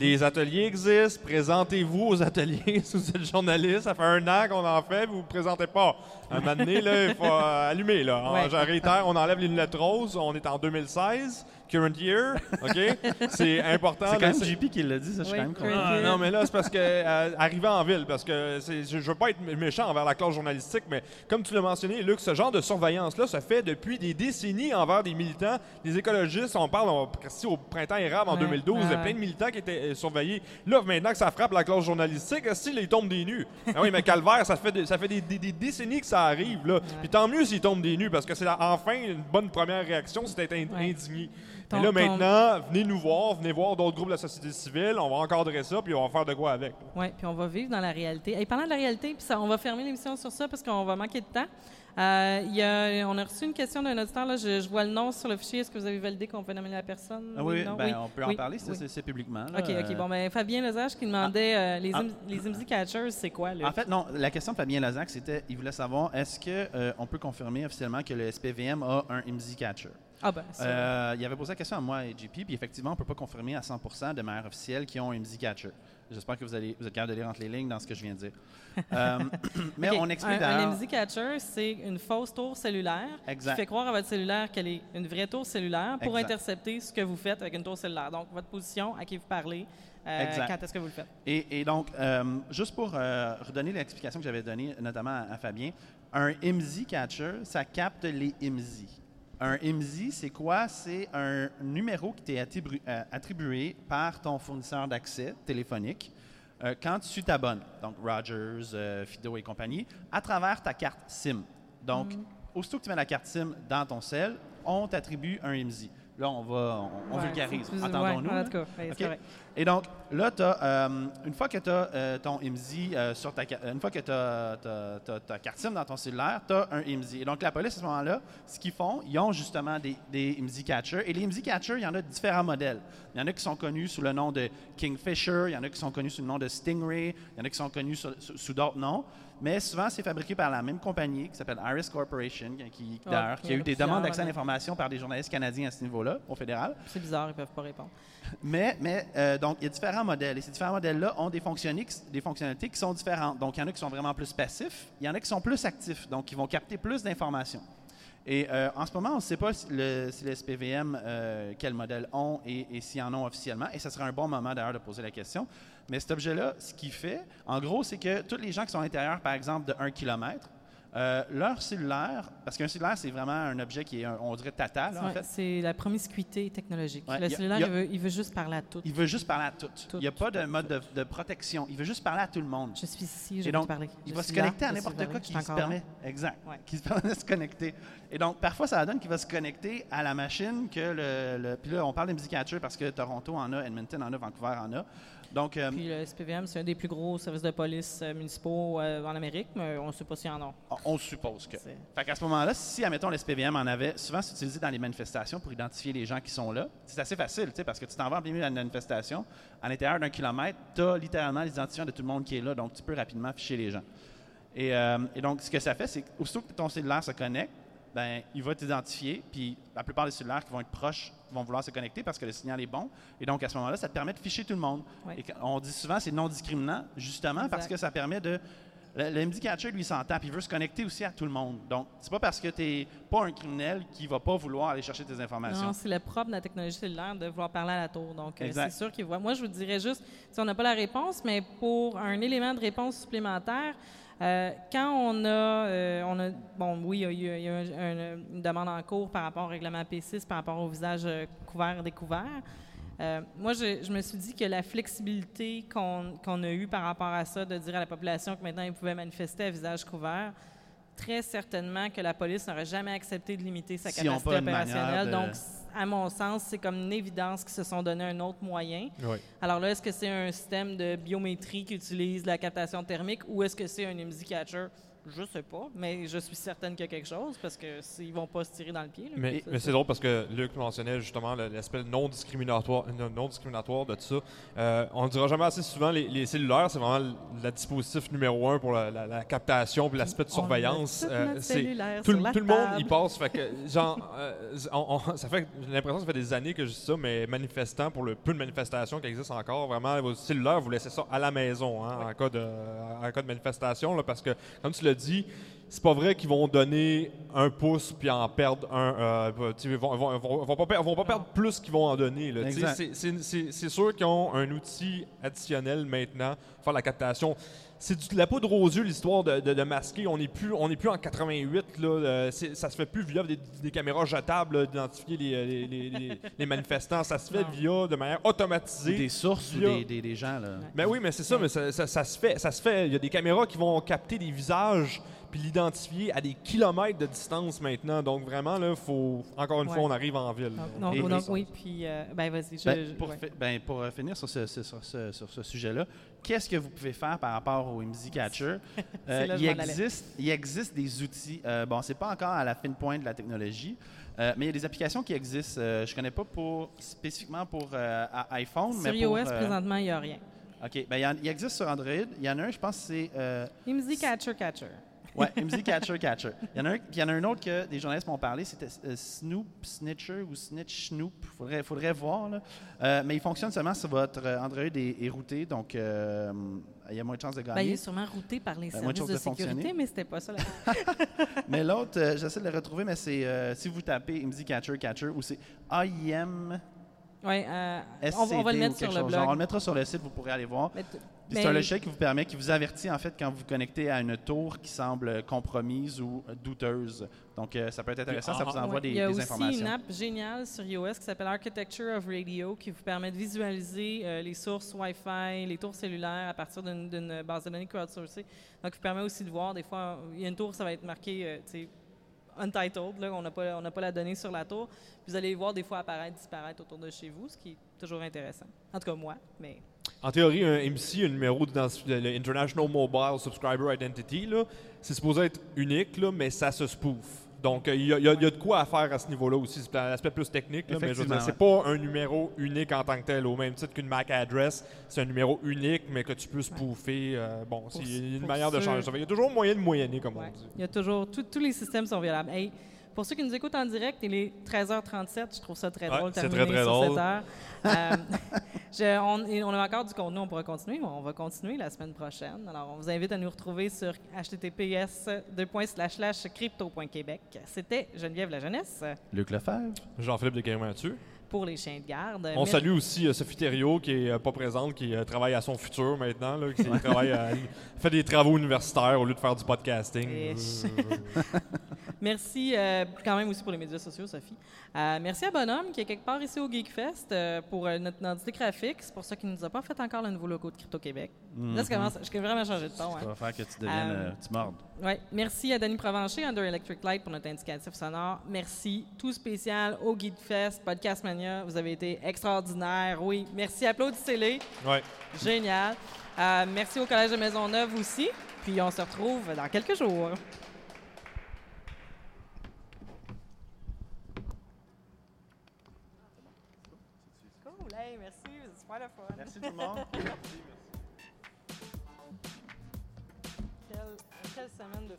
Les ateliers existent. Présentez-vous aux ateliers si vous êtes journaliste. Ça fait un an qu'on en fait, vous vous présentez pas. À un moment donné, là, il faut euh, allumer. Là. Ouais. Je réitère, on enlève les lunettes roses. On est en 2016, current year. OK? C'est important. C'est quand même JP qui l'a dit, ça, je suis Oui, quand même content. ah, non, mais là, c'est parce que euh, arriver en ville, parce que je, je veux pas être méchant envers la classe journalistique, mais comme tu l'as mentionné, Luc, ce genre de surveillance-là se fait depuis des décennies envers des militants, des écologistes. On parle on, ici au printemps érable en Ouais, 2012, il y a plein de militants qui étaient euh, surveillés. Là, maintenant que ça frappe la classe journalistique, si ils tombent des nus? Ah oui, mais calvaire, ça fait, de- ça fait des, des- des décennies que ça arrive. Là. Puis tant mieux s'ils tombent des nus, parce que c'est enfin une bonne première réaction, c'est d'être in- Ouais. indigné. Ton- là, ton- maintenant, venez nous voir, venez voir d'autres groupes de la société civile, on va encadrer ça, puis on va faire de quoi avec. Oui, puis on va vivre dans la réalité. Et parlant de la réalité, puis ça, on va fermer l'émission sur ça parce qu'on va manquer de temps. Euh, il y a- on a reçu une question d'un auditeur. Là, je, je vois le nom sur le fichier. Est-ce que vous avez validé qu'on peut nommer la personne? Ah oui, ben, on peut en Oui, parler, c'est oui. c'est- c'est publiquement. là. OK, OK. Euh, Bon, ben, Fabien Lezage qui demandait euh, les, ah. im- les IMSI catchers, c'est quoi, là? En fait, non, la question de Fabien Lazac, c'était, il voulait savoir, est-ce qu'on peut confirmer officiellement que le SPVM a un IMSI catcher? Ah, ben. Euh, il avait posé la question à moi et JP, puis effectivement, on ne peut pas confirmer à 100 de manière officielle qui ont un IMSI catcher. J'espère que vous, allez, vous êtes capable de lire entre les lignes dans ce que je viens de dire. Euh, mais on explique un, un IMSI catcher, c'est une fausse tour cellulaire Exact. qui fait croire à votre cellulaire qu'elle est une vraie tour cellulaire pour Exact. intercepter ce que vous faites avec une tour cellulaire. Donc, votre position, à qui vous parlez, euh, quand est-ce que vous le faites? Et, et donc, euh, juste pour euh, redonner l'explication que j'avais donnée notamment à, à Fabien, un IMSI catcher, ça capte les IMSI. Un IMSI, c'est quoi? C'est un numéro qui t'est euh, attribué par ton fournisseur d'accès téléphonique euh, quand tu t'abonnes, donc Rogers, euh, Fido et compagnie, à travers ta carte SIM. Donc, aussitôt que tu mets la carte SIM dans ton cell, on t'attribue un IMSI. Là, on va, on, on Ouais, vulgarise. Entendons-nous. ouais. Et donc, là, t'as, euh, une fois que tu as ton IMSI euh, sur ta ca- une fois que tu as, ta carte SIM dans ton cellulaire, tu as un IMSI. Et donc, la police, à ce moment-là, ce qu'ils font, ils ont justement des, des IMSI catchers. Et les IMSI catchers, il y en a différents modèles. Il y en a qui sont connus sous le nom de Kingfisher, il y en a qui sont connus sous le nom de Stingray, il y en a qui sont connus sous, sous- sous d'autres noms. Mais souvent, c'est fabriqué par la même compagnie qui s'appelle Iris Corporation, qui, Ah, d'ailleurs, qui a eu des demandes d'accès à l'information par des journalistes canadiens à ce niveau-là, au fédéral. C'est bizarre, ils peuvent pas répondre. Mais, mais euh, donc, il y a différents modèles. Et ces différents modèles-là ont des, fonctionnalités- des fonctionnalités qui sont différentes. Donc, il y en a qui sont vraiment plus passifs, il y en a qui sont plus actifs, donc qui vont capter plus d'informations. Et euh, en ce moment, on ne sait pas si, le, si les SPVM, euh, quel modèle ont et, et s'ils en ont officiellement. Et ce serait un bon moment d'ailleurs de poser la question. Mais cet objet-là, ce qu'il fait, en gros, c'est que tous les gens qui sont à l'intérieur, par exemple, de 1 km, euh, leur cellulaire, parce qu'un cellulaire, c'est vraiment un objet qui est, un- on dirait tata, là, en Ouais, fait. C'est la promiscuité technologique. Ouais, le a- cellulaire, a- il, veut, il veut juste parler à tout. Il veut juste parler à tout. Tout. Il n'y a pas de mode de, de protection. Il veut juste parler à tout le monde. Je suis ici, je vais parler. Il Je va se là, connecter à n'importe quoi qui se permet. Exact. Ouais. Qui se permet de se connecter. Et donc, parfois, ça donne qu'il va se connecter à la machine que le. le- puis là, on parle de Music Catcher parce que Toronto en a, Edmonton en a, Vancouver en a. Donc, euh, Puis le SPVM, c'est un des plus gros services de police euh, municipaux euh, en Amérique, mais on ne sait pas s'il y en a. on suppose que. Fait qu'à ce moment-là, si, admettons, le SPVM en avait, souvent c'est utilisé dans les manifestations pour identifier les gens qui sont là. C'est assez facile, tu sais, parce que tu t'en vas en plein milieu d'une manifestation, à l'intérieur d'un kilomètre, tu as littéralement l'identifiant de tout le monde qui est là, donc tu peux rapidement ficher les gens. Et, euh, et donc, ce que ça fait, c'est qu'aussitôt que ton cellulaire se connecte, ben, il va t'identifier, puis la plupart des cellulaires qui vont être proches vont vouloir se connecter parce que le signal est bon. Et donc, à ce moment-là, ça te permet de ficher tout le monde. Et on dit souvent c'est non discriminant, justement Exact. parce que ça permet de. Le, le MD Catcher, lui, s'entend, puis il veut se connecter aussi à tout le monde. Donc, c'est pas parce que tu n'es pas un criminel qui va pas vouloir aller chercher tes informations. Non, c'est le propre de la technologie cellulaire de vouloir parler à la tour. Donc, euh, c'est sûr qu'il voit. Moi, je vous dirais juste, si on n'a pas la réponse, mais pour un élément de réponse supplémentaire, euh, quand on a, euh, on a, bon, oui, il y a, eu- il y a eu un- un- une demande en cours par rapport au règlement P6, par rapport au visage euh, couvert découvert. Euh, moi, je, je me suis dit que la flexibilité qu'on a eue par rapport à ça, de dire à la population que maintenant ils pouvaient manifester à visage couvert, très certainement que la police n'aurait jamais accepté de limiter sa capacité opérationnelle. Donc, à mon sens, c'est comme une évidence qu'ils se sont donné un autre moyen. Oui. Alors là, est-ce que c'est un système de biométrie qui utilise la captation thermique ou est-ce que c'est un IMSI catcher? Je sais pas, mais je suis certaine qu'il y a quelque chose parce que s'ils vont pas se tirer dans le pied. là. Mais, c'est drôle parce que Luc mentionnait justement l'aspect non discriminatoire, non- discriminatoire de tout ça. Euh, on ne dira jamais assez souvent les, les cellulaires, c'est vraiment le, dispositif numéro un pour la, la- la captation puis l'aspect de surveillance. tout Euh, c'est- tout, tout le monde y passe. Fait que, genre, euh, on- on- ça fait, j'ai l'impression que ça fait des années que je dis ça, mais manifestant, pour le peu de manifestations qui existent encore, vraiment, vos cellulaires, vous laissez ça à la maison hein, en, cas de, en cas de manifestation, là, parce que, comme tu l'as dit, c'est pas vrai qu'ils vont donner un pouce puis en perdre un. euh, ils vont, vont, vont- vont pas, per- vont pas perdre plus qu'ils vont en donner. c'est- sûr qu'ils ont un outil additionnel maintenant pour faire la captation. C'est de la poudre aux yeux, l'histoire de, de- de masquer. On n'est plus, on n'est plus en 88. Là, euh, ça se fait plus via des, des caméras jetables d'identifier les, les- les- les- les manifestants. Ça se fait via de manière automatisée. Des sources ou des, des- des gens, là. Ben oui, mais c'est ça, mais ça, ça- ça se fait. Ça se fait. Il y a des caméras qui vont capter des visages puis l'identifier à des kilomètres de distance maintenant. Donc vraiment, là, faut encore une Ouais. fois, on arrive en ville. Donc, donc- Et- donc, et- oui, puis, euh, ben vas-y. je- Ben, je- pour, ouais. fi- ben, pour euh, finir sur ce, sur ce- sur ce sujet-là, qu'est-ce que vous pouvez faire par rapport au MZ Catcher? Euh, il, existe, il existe des outils. euh, bon, c'est pas encore à la fine pointe de la technologie, euh, mais il y a des applications qui existent. Euh, je connais pas pour spécifiquement pour euh, iPhone, Sur mais pour, iOS, euh, présentement, il n'y a rien. OK. Ben, il, y en- il existe sur Android. Il y en a un, je pense c'est euh, IMSI catcher catcher. Ouais, MZ Catcher Catcher. Il y en a un, puis il y en a un autre que des journalistes m'ont parlé, c'était euh, Snoop Snitcher ou Snitch Snoop. Faudrait, faudrait voir. Là. Euh, mais il fonctionne seulement si votre euh, Android est, est routé, donc euh, il y a moins de chances de Ben, il gagner. est sûrement routé par les Ben, services de de sécurité, mais c'était pas ça. La... mais l'autre, j'essaie de le retrouver, mais c'est si vous tapez MZ Catcher Catcher ou c'est AIM euh, on, va- on va le mettre sur le chose. blog. Genre, on le mettra sur le site, vous pourrez aller voir. C'est un logiciel qui vous permet, qui vous avertit en fait quand vous vous connectez à une tour qui semble compromise ou douteuse. Donc euh, ça peut être intéressant, ça vous Ah, envoie Ouais, des, Il y a aussi informations. une app géniale sur iOS qui s'appelle Architecture of Radio qui vous permet de visualiser euh, les sources Wi-Fi, les tours cellulaires à partir d'une base de données crowdsourcée. Donc, il vous permet aussi de voir, des fois, il y a une tour, ça va être marqué, euh, tu sais, untitled, là, on n'a pas, pas la donnée sur la tour. Vous allez voir des fois apparaître, disparaître autour de chez vous, ce qui est toujours intéressant. En tout cas, moi, mais En théorie, un MC, un numéro d'identification, le International Mobile Subscriber Identity, c'est supposé être unique, là, mais ça se spoof. Donc, euh, il y, a- il y a il y a de quoi à faire à ce niveau-là aussi. C'est un aspect plus technique, là, mais je veux dire, Effectivement, c'est pas un numéro unique en tant que tel. Au même titre qu'une MAC address, c'est un numéro unique, mais que tu peux spoofer. euh, bon, c'est une pour manière de changer ça. Il y a toujours moyen de moyenner, comme Ouais. on dit. Il y a toujours, tous les systèmes sont violables. Hey, Pour ceux qui nous écoutent en direct, il est 13h37. Je trouve ça très Ouais, drôle de c'est terminer très, très sur drôle. cette heure. Euh, je- on, a encore du contenu, on pourra continuer, mais on va continuer la semaine prochaine. Alors, on vous invite à nous retrouver sur https crypto.québec. C'était Geneviève La Jeunesse Luc Lefebvre. Jean-Philippe de Guérin-Mathieu. pour les chiens de garde. On salue aussi euh, Sophie Thériault, qui est euh, pas présente, qui euh, travaille à son futur maintenant, là, qui travaille à- fait des travaux universitaires au lieu de faire du podcasting. Merci euh, quand même aussi pour les médias sociaux, Sophie. Euh, merci à Bonhomme qui est quelque part ici au GeekFest euh, pour notre identité graphique. C'est pour ça qu'il ne nous a pas fait encore le nouveau logo de Crypto-Québec. Là, ça commence, je vais vraiment changer de ton. hein. Ça va faire que tu deviennes. Tu mordes. Ouais. Merci à Danny Provencher, Under Electric Light, pour notre indicatif sonore. Merci, tout spécial au GeekFest, Podcast Mania. Vous avez été extraordinaires. Oui, merci, applaudissez-les. Ouais. Génial. Merci au Collège de Maisonneuve aussi. Puis on se retrouve dans quelques jours. Cool, hey, merci, Merci tout le monde. Semaine de?